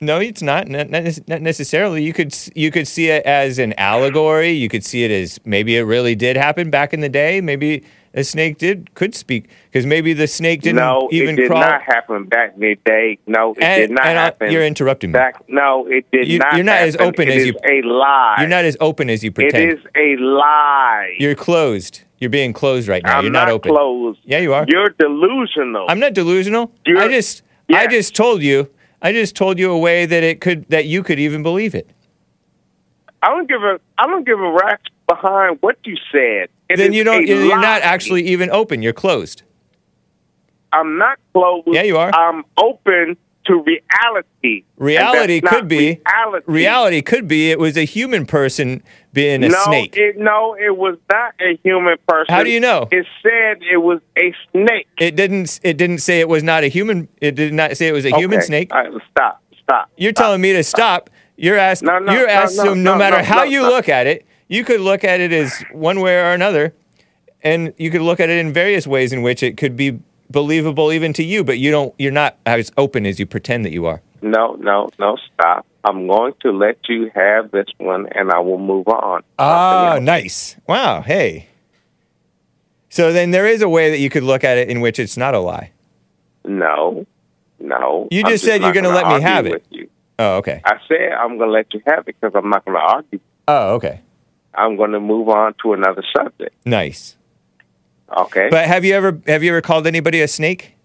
No, it's not. Not, not necessarily. You could you could see it as an allegory. You could see it as maybe it really did happen back in the day. Maybe a snake did could speak because maybe the snake didn't no, even it did not happen back in the day. No, it And- did not and I- happen. you're interrupting me. Back, no, it did You- not. you're not as open It as is you- a lie. You're not as open as you pretend. It is a lie. You're closed. You're being closed right now. I'm You're not, open. closed. Yeah, you are. You're delusional. I'm not delusional. I You're- just I just told you. I just told you a way that it could that you could even believe it. I don't give a. I don't give a rat's behind what you said. It then you don't. You're lie. not actually even open. You're closed. I'm not closed. Yeah, you are. I'm open to reality. Reality could be reality. reality could be it was a human person being a no, snake. It, no, it was not a human person. How do you know? It said it was a snake. It didn't. It didn't say it was not a human. It did not say it was a human Okay. snake. All right, stop. Stop. You're telling me to stop. You're asking. No, no, you're no, asking. no, No, no, matter no, how no, you look at it, you could look at it as one way or another, and you could look at it in various ways in which it could be believable even to you. But you don't. You're not as open as you pretend that you are. No, no, no, stop. I'm going to let you have this one, and I will move on. Ah, nice. Wow. Hey. So then there is a way that you could look at it in which it's not a lie. No, no. You I'm just said you're going to let me have it. you. Oh, okay. I said I'm going to let you have it because I'm not going to argue. Oh, okay. I'm going to move on to another subject. Nice. Okay. But have you ever have you ever called anybody a snake?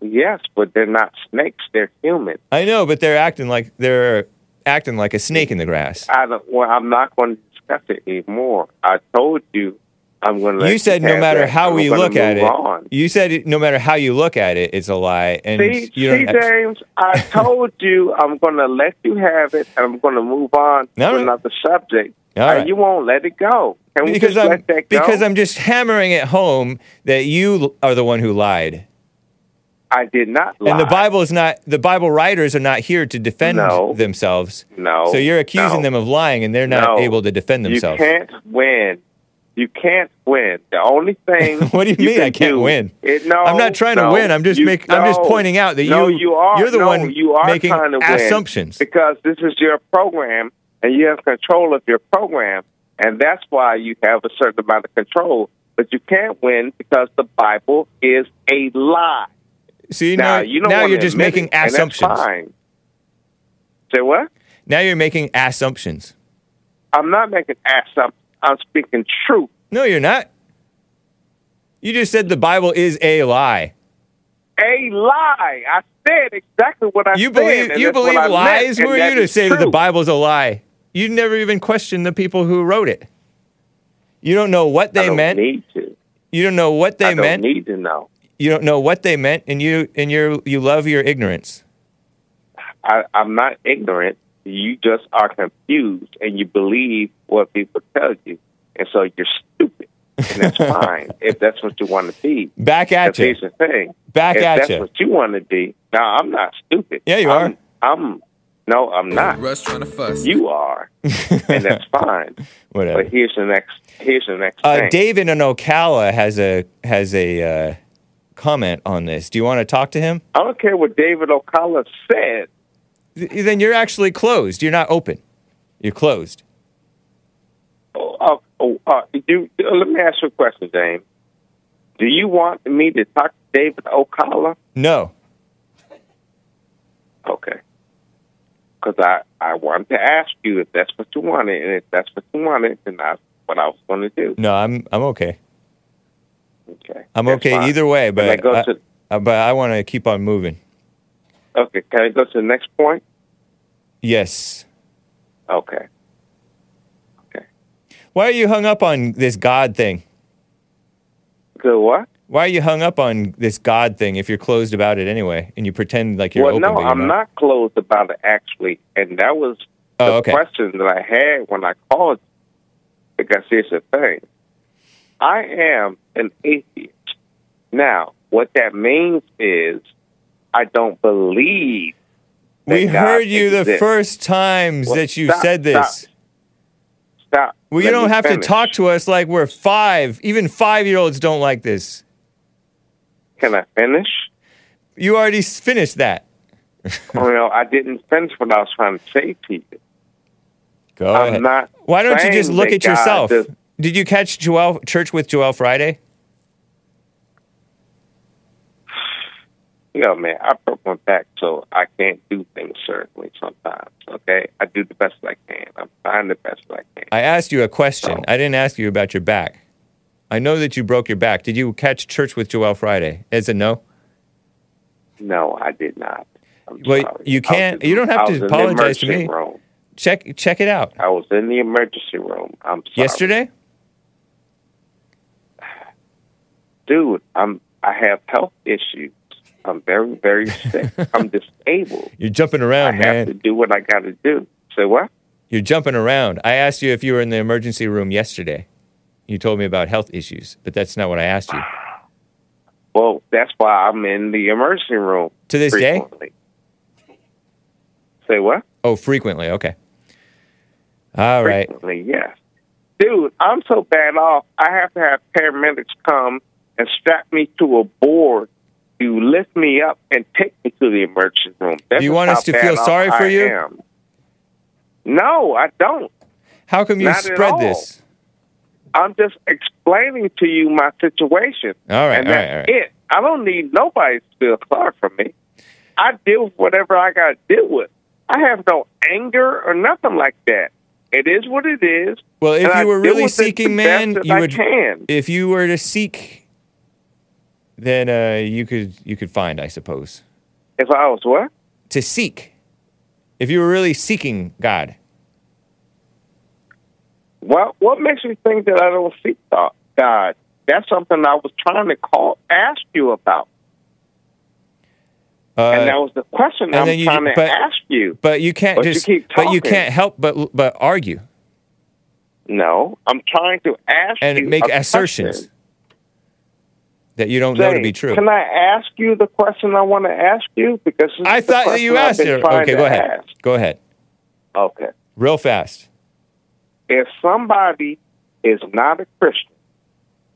yes, but they're not snakes. They're human. I know, but they're acting like they're acting like a snake in the grass. I don't. Well, I'm not going to discuss it anymore. I told you I'm going to. You said no matter that, how we look at it. On. You said no matter how you look at it, it's a lie, and See, you see. James, I told you I'm going to let you have it, and I'm going to move on All to right. another subject. All and you won't let it go. Can because I'm go? because I'm just hammering it home that you are the one who lied. I did not lie. And the Bible is not. The Bible writers are not here to defend No. themselves. No. So you're accusing no. them of lying, and they're not No. able to defend themselves. You can't win. You can't win. The only thing. What do you mean can I can't win? It, no, I'm not trying to win. I'm just you- make- I'm just pointing out that no, you- you are. you're the no, one you are making trying to win assumptions. because this is your program and you have control of your program, and that's why you have a certain amount of control. But you can't win because the Bible is a lie. See now now, you don't now you're just making it, assumptions. fine. Say what? Now you're making assumptions. I'm not making assumptions. I'm speaking truth. No, you're not. You just said the Bible is a lie. a lie. I said exactly what I You said. believe you believe I lies? Who are you to say that the true. Bible's a lie? You never even questioned the people who wrote it. You don't know what I they don't meant. need to. You don't know what they I don't meant. need to know. you don't know what they meant, and you and you you love your ignorance. I, I'm not ignorant. You just are confused, and you believe what people tell you, and so you're stupid. And that's fine if that's what you want to be. Back at you. Here's the thing. Back if at that's ya. what you want to be. Now I'm not stupid. Yeah, you I'm, I'm no, I'm not. Russ trying to fuss. You are, and that's fine. Whatever. But here's the next. Here's the next Uh, thing. David in Ocala has a has a uh, comment on this. Do you want to talk to him? I don't care what David O'Connor said. Th- Then you're actually closed. You're not open. You're closed. Oh, oh, oh, uh, do, let me ask you a question, James. Do you want me to talk to David O'Connor? No. Okay. Because I, I wanted to ask you if that's what you wanted, and if that's what you wanted, then that's what I was going to do. No, I'm I'm okay. Okay. I'm That's okay fine. either way, I but I, to, uh, but I want to keep on moving. Okay, can I go to the next point? Yes. Okay. Okay. Why are you hung up on this God thing? The what? Why are you hung up on this God thing if you're closed about it anyway, and you pretend like you're well, open? no, I'm not closed about it, actually. And that was Oh, the okay. question that I had when I called. Because here's the thing I am an atheist. Now, what that means is I don't believe. We God heard you the first times Well, that you stop, said this. Stop. Stop. Well, you Let don't have finish. to talk to us like we're five. Even five year olds don't like this. Can I finish? You already finished that. well, I didn't finish what I was trying to say to you. Go I'm ahead. Why don't you just look at yourself? Does- Did you catch Joel Church with Joel Friday? you know, man, I broke my back, so I can't do things certainly sometimes. Okay, I do the best I can. I'm trying the best I can. I asked you a question. I didn't ask you about your back. I know that you broke your back. Did you catch Church with Joel Friday? Is it no? No, I did not. I'm Well, sorry. you can't. You don't have to apologize to me. Room. Check check it out. I was in the emergency room. I'm sorry. Yesterday? dude. I'm I have health issues. I'm very, very sick. I'm disabled. You're jumping around, I man. have to do what I got to do. Say what? You're jumping around. I asked you if you were in the emergency room yesterday. You told me about health issues, but that's not what I asked you. Well, that's why I'm in the emergency room. To this day? Say what? Oh, frequently. Okay. All right. Frequently, yes. Dude, I'm so bad off. I have to have paramedics come and strap me to a board to lift me up and take me to the emergency room. That's Do you want us to feel sorry for I you? am. No, I don't. How come you Not spread this? I'm just explaining to you my situation. All right, and all that's right, all right. it. I don't need nobody to feel sorry for me. I deal with whatever I got to deal with. I have no anger or nothing like that. It is what it is. Well, if you were really with it the seeking, man, you I would. can. If you were to seek, then uh, you could you could find, I suppose. If I was what? To seek. If you were really seeking God. Well, what makes you think that I don't seek God? That's something I was trying to call, ask you about, Uh, and that was the question I'm you- trying to but- ask you. But you can't But you just. keep but you can't help but but argue No, I'm trying to ask and you make assertions question. That you don't know to be true. Can I ask you the question I want to ask you? Because I thought that you asked it. Okay, go ahead. ask. Go ahead. Okay. Real fast. If somebody is not a Christian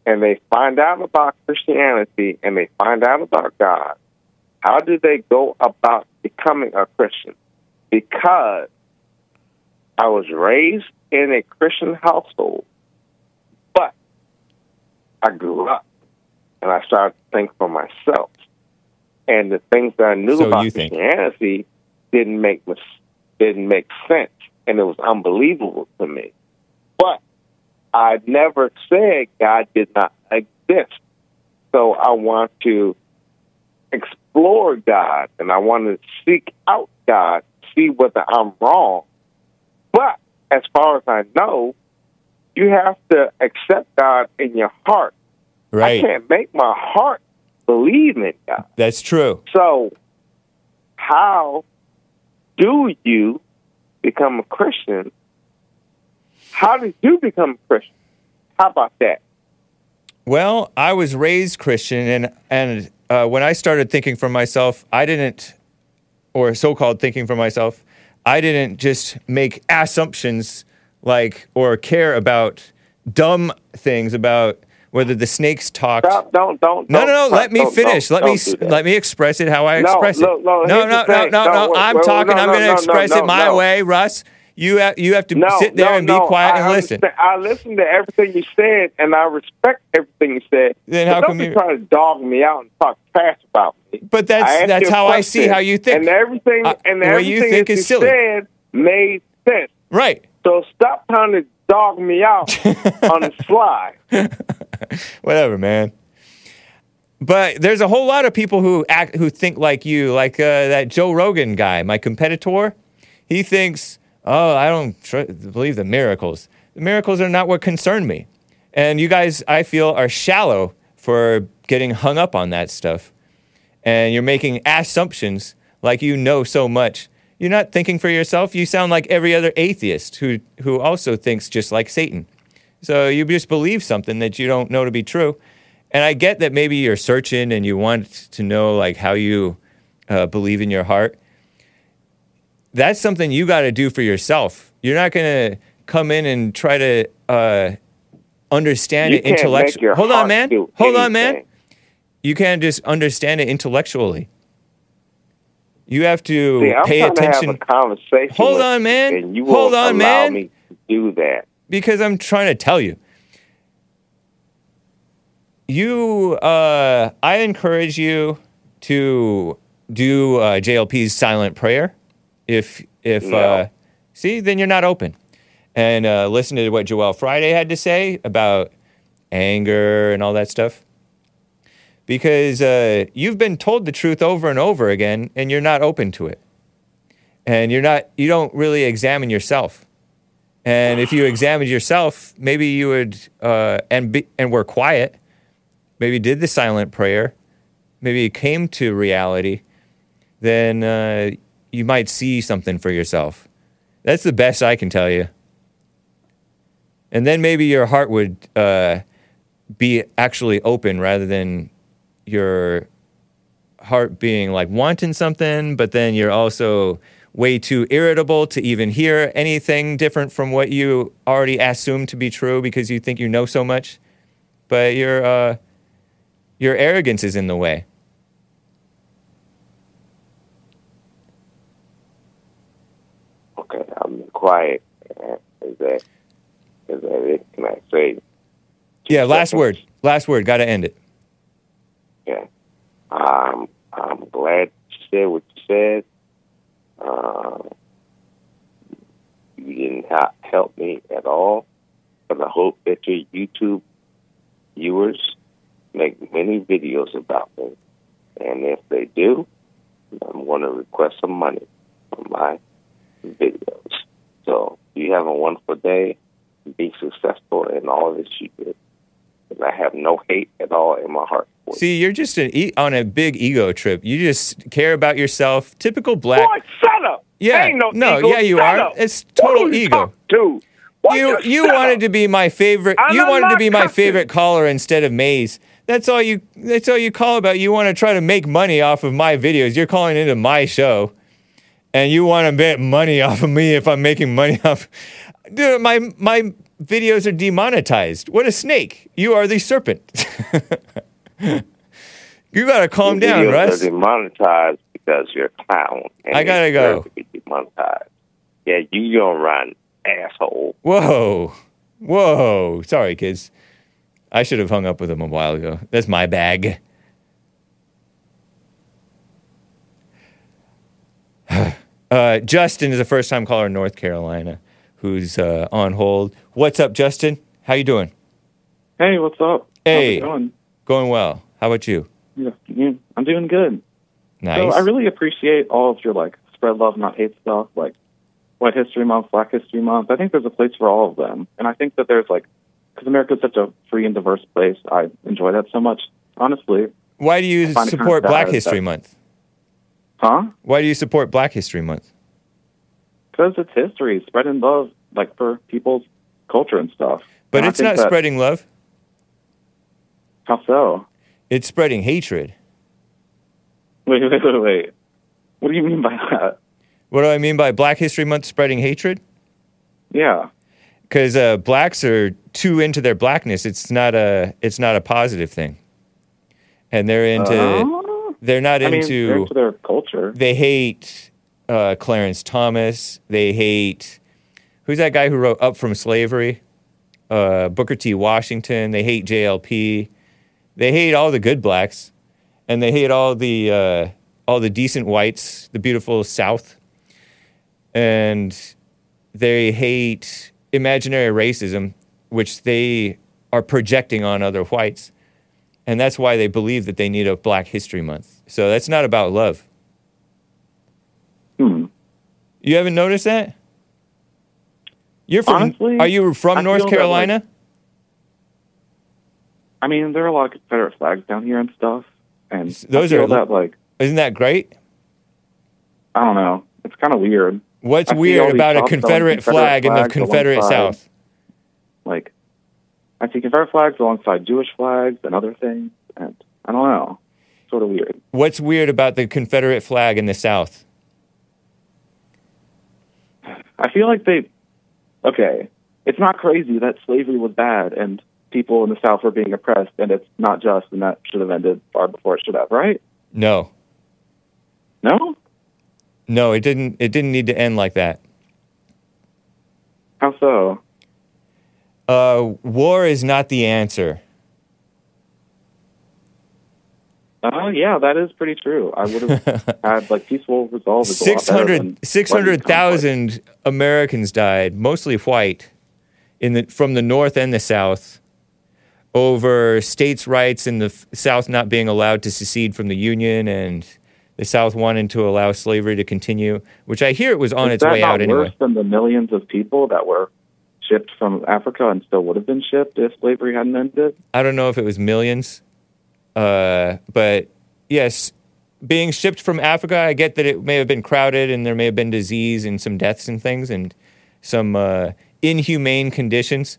and they find out about Christianity and they find out about God, how do they go about becoming a Christian? Because I was raised in a Christian household, but I grew up and I started to think for myself. And the things that I knew So about. Christianity didn't make didn't make sense, and it was unbelievable to me. But I never said God did not exist. So I want to explore God, and I want to seek out God, see whether I'm wrong. But as far as I know, you have to accept God in your heart. Right. I can't make my heart believe in God. That's true. So, how do you become a Christian? How did you become a Christian? How about that? Well, I was raised Christian, and and uh, when I started thinking for myself, I didn't, or so-called thinking for myself, I didn't just make assumptions like or care about dumb things about whether the snakes talked. Stop! Don't don't. No, no, no. Let me finish. don't- Let me don't do let me express it how I No, express no, it. no, no, no, no, no. I'm wait, talking. I'm going to express it my way, Russ. You have you have to sit there and be quiet I and listen. I listened to everything you said, and I respect everything you said. Then how come be you- trying to dog me out and talk trash about me? But that's that's how I see how you think. and everything Uh, and everything you think is silly. said made sense. Right. So stop trying to dog me out on the sly. Whatever, man. But there's a whole lot of people who act who think like you, like uh, that Joe Rogan guy, my competitor. He thinks, "Oh, I don't tr- believe the miracles. The miracles are not what concern me." And you guys, I feel, are shallow for getting hung up on that stuff. And you're making assumptions like you know so much. You're not thinking for yourself. You sound like every other atheist who who also thinks just like Satan. So you just believe something that you don't know to be true. And I get that maybe you're searching and you want to know like how you uh, believe in your heart. That's something you got to do for yourself. You're not going to come in and try to uh, understand You it intellectually. Hold on, man. Hold on, man. You can't just understand it intellectually. You have to See, pay attention. to have a conversation. Hold on, man. Hold on, allow man. me to do that. Because I'm trying to tell you. You, uh, I encourage you to do uh, JLP's silent prayer. If, if, No. uh, see, then you're not open. And uh, listen to what Joel Friday had to say about anger and all that stuff. Because uh, you've been told the truth over and over again, and you're not open to it. And you're not, you don't really examine yourself. And if you examined yourself, maybe you would, uh, and be, and were quiet, maybe did the silent prayer, maybe it came to reality, then uh, you might see something for yourself. That's the best I can tell you. And then maybe your heart would uh, be actually open rather than your heart being like wanting something, but then you're also way too irritable to even hear anything different from what you already assume to be true because you think you know so much. But your uh, your arrogance is in the way. Okay, I'm quiet. Is that is that it? Can I say? Yeah, last word. Last word. Got to end it. Yeah. Um, I'm glad you said what you said. Uh, you didn't help me at all, but I hope that your YouTube viewers make many videos about me. And if they do, I'm going to request some money for my videos. So you have a wonderful day. Be successful in all that you do. And I have no hate at all in my heart. See, you're just an e- on a big ego trip. You just care about yourself. Typical black. Boy, shut up. Yeah, no no, ego. yeah, you Shut are. up. It's total you ego. Why You you you wanted up? to be my favorite. You I'm wanted to be my favorite caller instead of Maze. That's all you. That's all you call about. You want to try to make money off of my videos. You're calling into my show, and you want to bet money off of me if I'm making money off. Dude, my my videos are demonetized. What a snake! You are the serpent. you gotta calm Your down, videos Russ. Are demonetized because you're a clown. I gotta go. to be demonetized. Yeah, you gonna run, asshole. Whoa. Whoa. Sorry, kids. I should have hung up with him a while ago. That's my bag. uh, Justin is a first time caller in North Carolina who's uh, on hold. What's up, Justin? How you doing? Hey, what's up? Hey. Going? Going well. How about you? Yeah. I'm doing good. Nice. So I really appreciate all of your like spread love, not hate stuff, like White History Month, Black History Month. I think there's a place for all of them, and I think that there's like because America's such a free and diverse place. I enjoy that so much. Honestly, Why do you support Black History that- Month? Huh? Why do you support Black History Month? because it's history, spreading love, like for people's culture and stuff. But And it's not that- spreading love. How so? It's spreading hatred. Wait, wait, wait, wait. What do you mean by that? What do I mean by Black History Month spreading hatred? Yeah. Because uh, blacks are too into their blackness. It's not a. It's not a positive thing. And they're into. Oh. they're not I mean, into. they're into their culture. They hate uh, Clarence Thomas. They hate. Who's that guy who wrote Up from Slavery? Uh, Booker T. Washington. They hate JLP. They hate all the good blacks, and they hate all the uh, all the decent whites, the beautiful South, and they hate imaginary racism, which they are projecting on other whites, and that's why they believe that they need a Black History Month. So that's not about love. Hmm. You haven't noticed that? You're from? Honestly, are you from I North Carolina? I mean, there are a lot of Confederate flags down here and stuff, and Those are that like Isn't that great? I don't know. It's kind of weird. What's I weird about a Confederate flag in the Confederate South? Like, I see Confederate flags alongside Jewish flags and other things, and I don't know. Sort of weird. What's weird about the Confederate flag in the South? I feel like they. Okay, it's not crazy that slavery was bad and people in the South were being oppressed, and it's not just, and that should have ended far before it should have, right? No, No? no, it didn't. It didn't need to end like that. How so? Uh, war is not the answer. Oh, yeah, that is pretty true. I would have had like peaceful resolve. is a lot better 600 600,000 Americans died, mostly white, in the, from the North and the South, over states' rights and the f- South not being allowed to secede from the Union and the South wanting to allow slavery to continue, which I hear it was on Is its way out anyway. worse than the millions of people that were shipped from Africa and still would have been shipped if slavery hadn't ended? I don't know if it was millions, uh, but yes, being shipped from Africa, I get that it may have been crowded and there may have been disease and some deaths and things and some uh, inhumane conditions.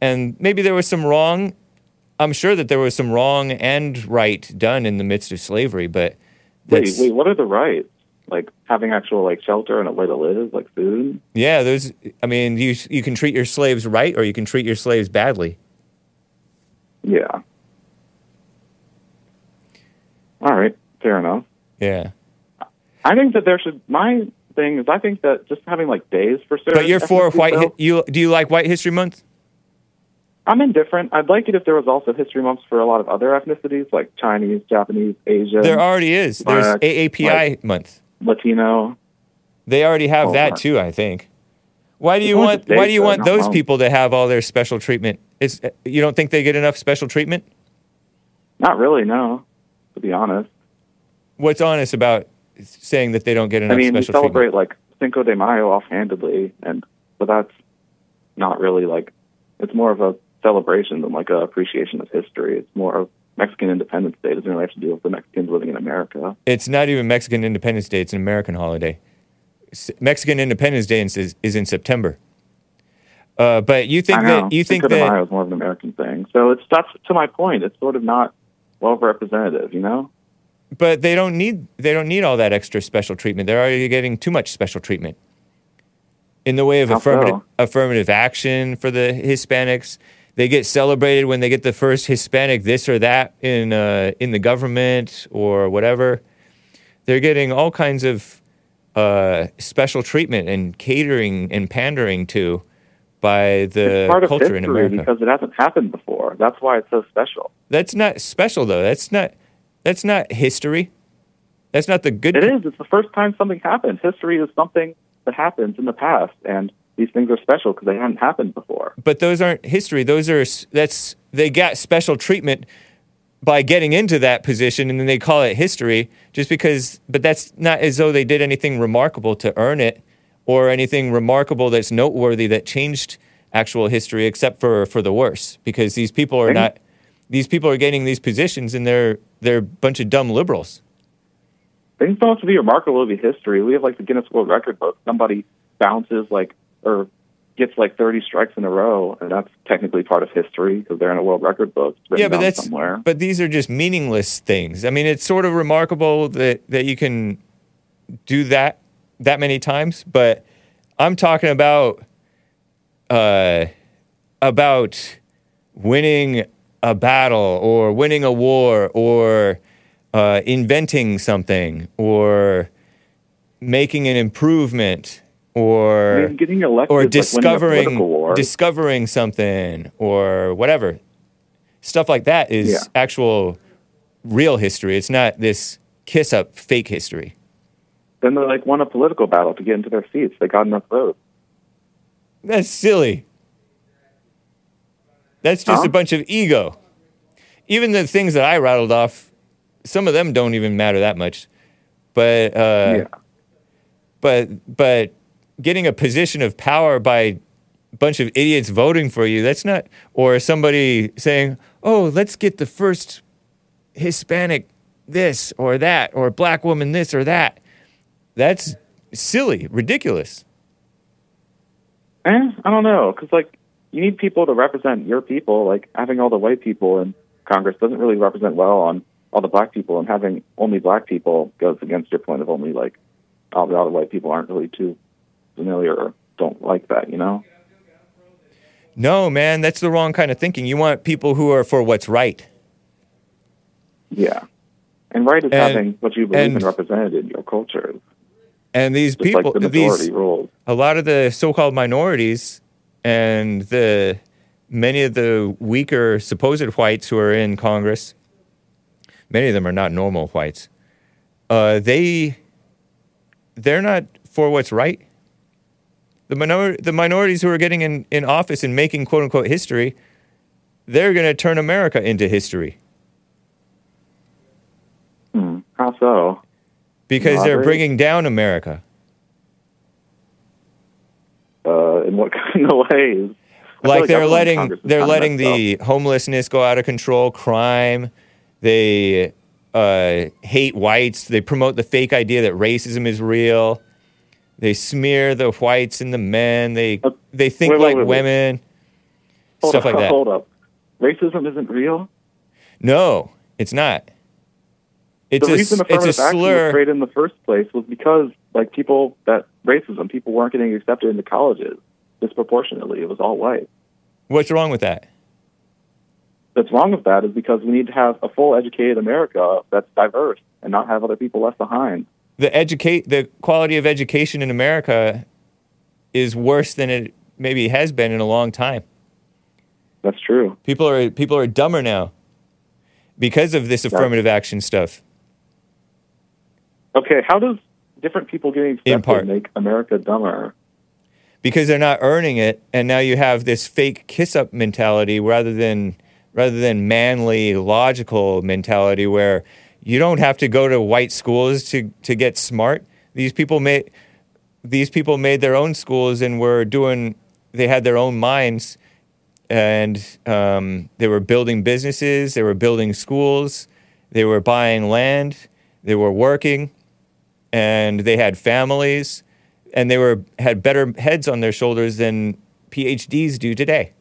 And maybe there was some wrong. I'm sure that there was some wrong and right done in the midst of slavery, but Wait, wait, what are the rights? Like having actual like shelter and a way to live, like food. yeah, those. I mean, you you can treat your slaves right or you can treat your slaves badly. Yeah. All right, fair enough. Yeah. I think that there should. My thing is, I think that just having like days for certain. But you're for white. Hi- you do you like White History Month? I'm indifferent. I'd like it if there was also history months for a lot of other ethnicities, like Chinese, Japanese, Asian. There already is. There's Black, AAPI like, month. Latino. They already have Oh, that right. too. I think. Why do you want? Why do you want those people to have all their special treatment? Is you don't think they get enough special treatment? Not really, no. To be honest, What's honest about saying that they don't get enough I mean, we celebrate treatment? like Cinco de Mayo offhandedly, and but that's not really like it's more of a celebration than like a appreciation of history. It's more of Mexican Independence Day doesn't really have to do with the Mexicans living in America. It's not even Mexican Independence Day. It's an American holiday. S- Mexican Independence Day is, is in September. Uh, but you think that you think Cinco de Mayo that is more of an American thing, so it's that's to my point. It's sort of not well representative, you know. but they don't need they don't need all that extra special treatment. They're already getting too much special treatment in the way of affirmative affirmative action for the Hispanics. They get celebrated when they get the first Hispanic this or that in uh, in the government or whatever. They're getting all kinds of uh, special treatment and catering and pandering to by the it's part of culture in history America. because it hasn't happened before. That's why it's so special. That's not special though. That's not that's not history. That's not the good. It is. It's the first time something happened. History is something that happens in the past, and these things are special because they hadn't happened before. But those aren't history. Those are that's they got special treatment by getting into that position, and then they call it history just because. But that's not as though they did anything remarkable to earn it, or anything remarkable that's noteworthy that changed actual history, except for for the worse. Because these people are not. These people are gaining these positions, and they're they're a bunch of dumb liberals. Things don't have to be remarkable to be history. We have like the Guinness World Record book. Somebody bounces like or gets like 30 strikes in a row, and that's technically part of history because they're in a world record book. Yeah, but that's somewhere. but these are just meaningless things. I mean, it's sort of remarkable that that you can do that that many times, but I'm talking about uh about winning a battle or winning a war or uh, inventing something or making an improvement or I mean, getting elected or is like discovering war. discovering something or whatever stuff like that is Yeah. actual real history it's not this kiss up fake history Then they like won a political battle to get into their seats. They got enough votes. that's silly that's just Huh? a bunch of ego even the things that i rattled off some of them don't even matter that much but uh but but getting a position of power by a bunch of idiots voting for you that's not or somebody saying oh let's get the first hispanic this or that or black woman this or that that's silly ridiculous Eh, I don't know, because like you need people to represent your people. Like having all the white people in Congress doesn't really represent well on all the black people, and having only black people goes against your point of only like all the other white people aren't really too familiar or don't like that. You know? no man that's the wrong kind of thinking you want people who are for what's right Yeah. And right is And- having what you believe in represented in your culture. And these Just like people the these rules. a lot of the so-called minorities and the many of the weaker supposed whites who are in Congress, many of them are not normal whites. Uh, they they're not for what's right. The minor the minorities who are getting in, in office and making quote unquote history, they're going to turn America into history Hmm. How so? Because they're bringing down America. Uh, in what kind of ways? Feel like they're letting they're letting the homelessness go out of control, crime. They uh, hate whites. They promote the fake idea that racism is real. They smear the whites and the men. They they think wait, wait, like wait, women. Stuff up, like that. Hold up. Racism isn't real. No, it's not. It's the a reason s- it's a affirmative action was created in the first place was because like people that racism people weren't getting accepted into colleges disproportionately. It was all white. What's wrong with that? What's wrong with that is because we need to have a full educated America that's diverse and not have other people left behind. The educate the quality of education in America is worse than it maybe has been in a long time. That's true. People are people are dumber now because of this affirmative action stuff. Okay, how does different people getting In accepted part. make America dumber? because they're not earning it and now you have this fake kiss up mentality rather than rather than manly logical mentality where you don't have to go to white schools to to get smart these people made these people made their own schools and were doing they had their own minds and um, they were building businesses they were building schools they were buying land they were working and they had families and they were had better heads on their shoulders than PhDs do today.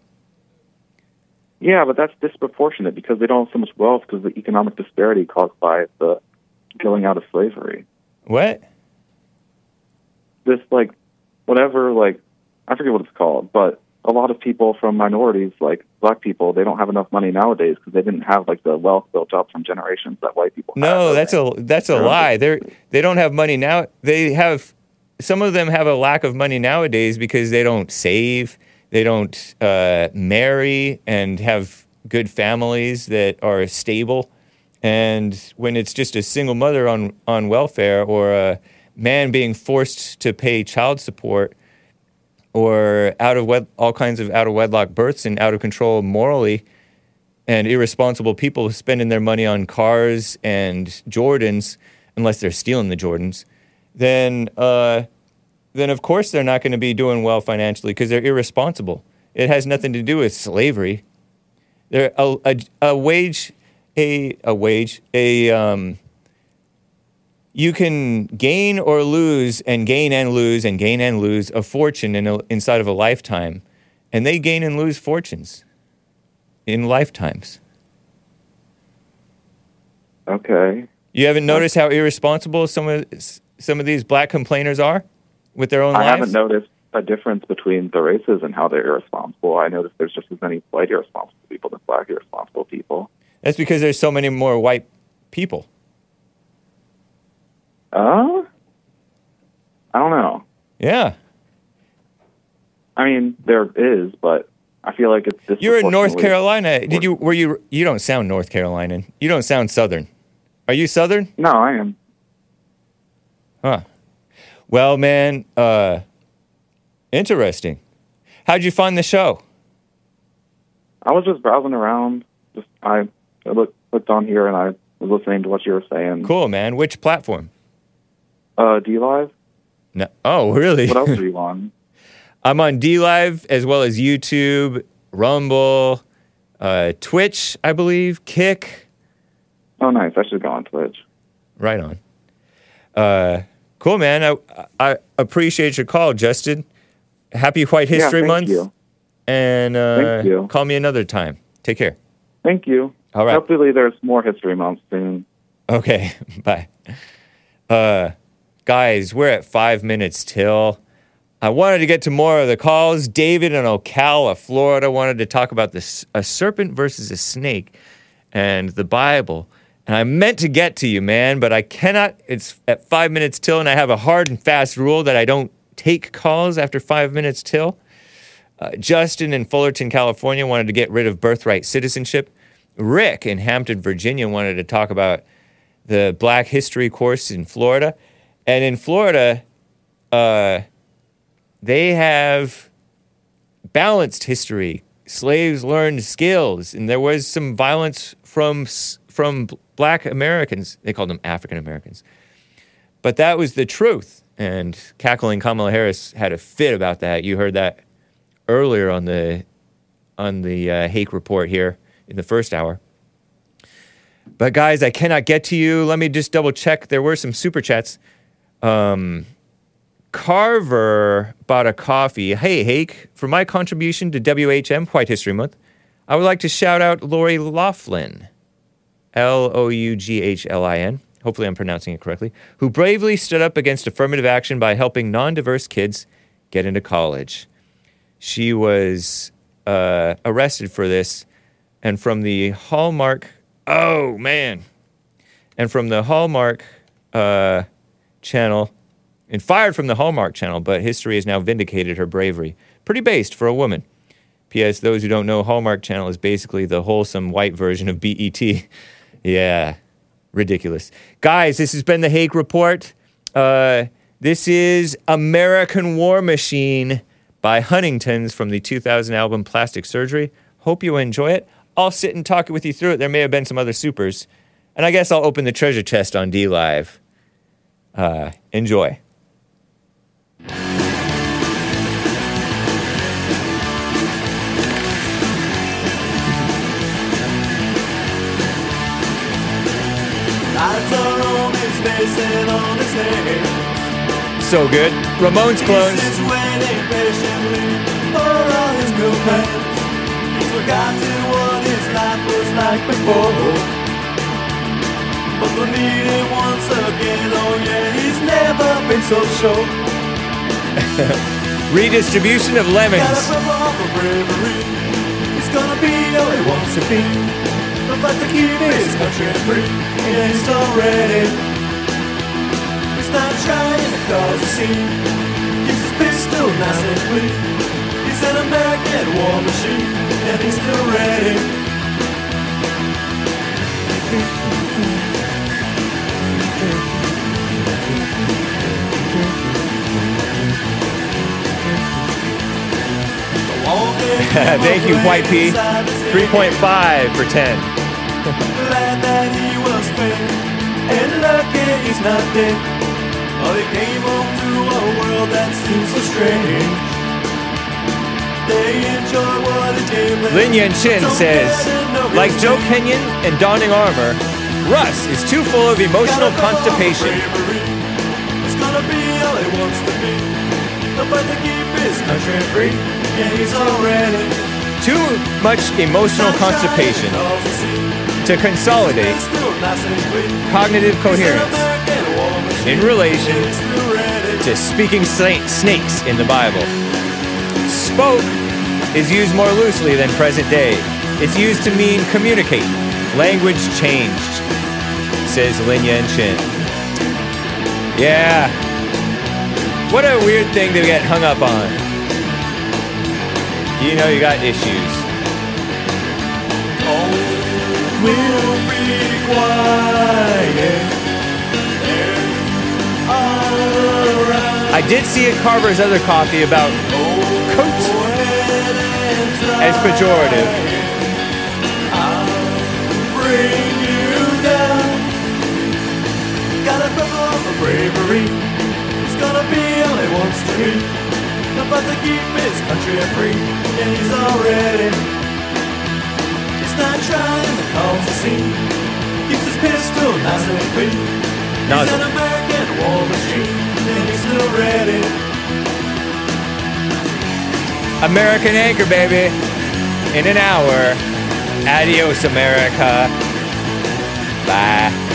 Yeah, but that's disproportionate because they don't have so much wealth because of the economic disparity caused by the going out of slavery. What? This like whatever like I forget what it's called, but a lot of people from minorities like black people, they don't have enough money nowadays because they didn't have like the wealth built up from generations that white people. No, that's a that's a They're lie. They're they don't have money now. They have some of them have a lack of money nowadays because they don't save, they don't uh, marry, and have good families that are stable. And when it's just a single mother on on welfare or a man being forced to pay child support or out of wed- all kinds of out of wedlock births and out of control morally and irresponsible people spending their money on cars and Jordans, unless they're stealing the Jordans, then uh, then of course they're not going to be doing well financially because they're irresponsible. It has nothing to do with slavery. They're a, a, a wage, a a wage, a um, you can gain or lose and gain and lose and gain and lose a fortune in a, inside of a lifetime, and they gain and lose fortunes in lifetimes. Okay. You haven't noticed how irresponsible some of some of these black complainers are with their own lives? I lives. haven't noticed a difference between the races and how they're irresponsible. I noticed there's just as many white irresponsible people as black irresponsible people. That's because there's so many more white people. Uh, I don't know. Yeah, I mean, there is, but I feel like it's you're in North Carolina. Did you? Were you? You don't sound North Carolinian. You don't sound Southern. Are you Southern? No, I am. Huh. Well, man, uh, interesting. How'd you find the show? I was just browsing around. Just I I looked looked on here and I was listening to what you were saying. Cool, man. Which platform? Uh, DLive. No. Oh, really? What else are you on? I'm on DLive as well as YouTube, Rumble, uh, Twitch, I believe, Kick. Oh, nice. I should go on Twitch. Right on. Uh, cool, man. I, I appreciate your call, Justin. Happy White Yeah, History thank Month. you. And uh, Thank you. call me another time. Take care. Thank you. All right. Hopefully, there's more History Month soon. Okay, bye. Uh, guys, we're at five minutes till. I wanted to get to more of the calls. David in Ocala, Florida, wanted to talk about this a serpent versus a snake and the Bible. And I meant to get to you, man, but I cannot. It's at five minutes till, and I have a hard and fast rule that I don't take calls after five minutes till. Uh, Justin in Fullerton, California, wanted to get rid of birthright citizenship. Rick in Hampton, Virginia, wanted to talk about the Black History course in Florida. And in Florida, uh, they have balanced history. Slaves learned skills, and there was some violence from from Black Americans. They called them African Americans, but that was the truth. And cackling Kamala Harris had a fit about that. You heard that earlier on the on the uh, Hake report here in the first hour. But guys, I cannot get to you. Let me just double check. There were some super chats. Um, Carver bought a coffee. Hey, Hake, for my contribution to WHM White History Month, I would like to shout out Lori Loughlin, L O U G H L I N. Hopefully, I'm pronouncing it correctly. Who bravely stood up against affirmative action by helping non diverse kids get into college. She was uh, arrested for this, and from the Hallmark, oh man, and from the Hallmark uh, channel, and fired from the Hallmark channel, but history has now vindicated her bravery. Pretty based for a woman. P.S. Those who don't know, Hallmark channel is basically the wholesome white version of BET. yeah, ridiculous. Guys, this has been the Hake Report. Uh, this is American War Machine by Huntingtons from the 2000 album Plastic Surgery. Hope you enjoy it. I'll sit and talk with you through it. There may have been some other supers. And I guess I'll open the treasure chest on DLive. Uh, enjoy. So good. Ramones. He's forgotten what his life was like before. But we'll meet him once again. Oh yeah, he's never been so sure. Redistribution of lemons. Gotta perform for bravery. He's gonna be all he wants to be. But fight to keep his country free. Yeah, he's already. He's not trying to cause a scene. Keeps his pistol nice and clean. He's an American war machine, and he's still ready. Thank you, White P. 3.5 for 10. Glad that he was spared, and lucky he's not dead. He came home to a world that seems so strange. They enjoy what it gave. Lin Yan Chin says, get to know like Joe. Kenyon and Donning Armor, Russ is too full of emotional constipation. He's gonna be all he wants to be. The fight to keep his country free. Yeah, he's already. Too much emotional constipation to consolidate cognitive coherence in relation to speaking snakes in the Bible. Spoke is used more loosely than present day. It's used to mean communicate. Language changed, says Lin Yan Chin. Yeah. What a weird thing to get hung up on. You know you got issues. We'll be quiet. I did see at Carver's other coffee about coats as pejorative. bring you down. Gotta perform for bravery. He's gonna be to. To keep his country free. Yeah, he's already. He's not trying to cause a scene. Keeps his pistol nice and clean. He's an American war machine, and he's still ready. American Anchor, baby. In an hour. Adios, America. Bye.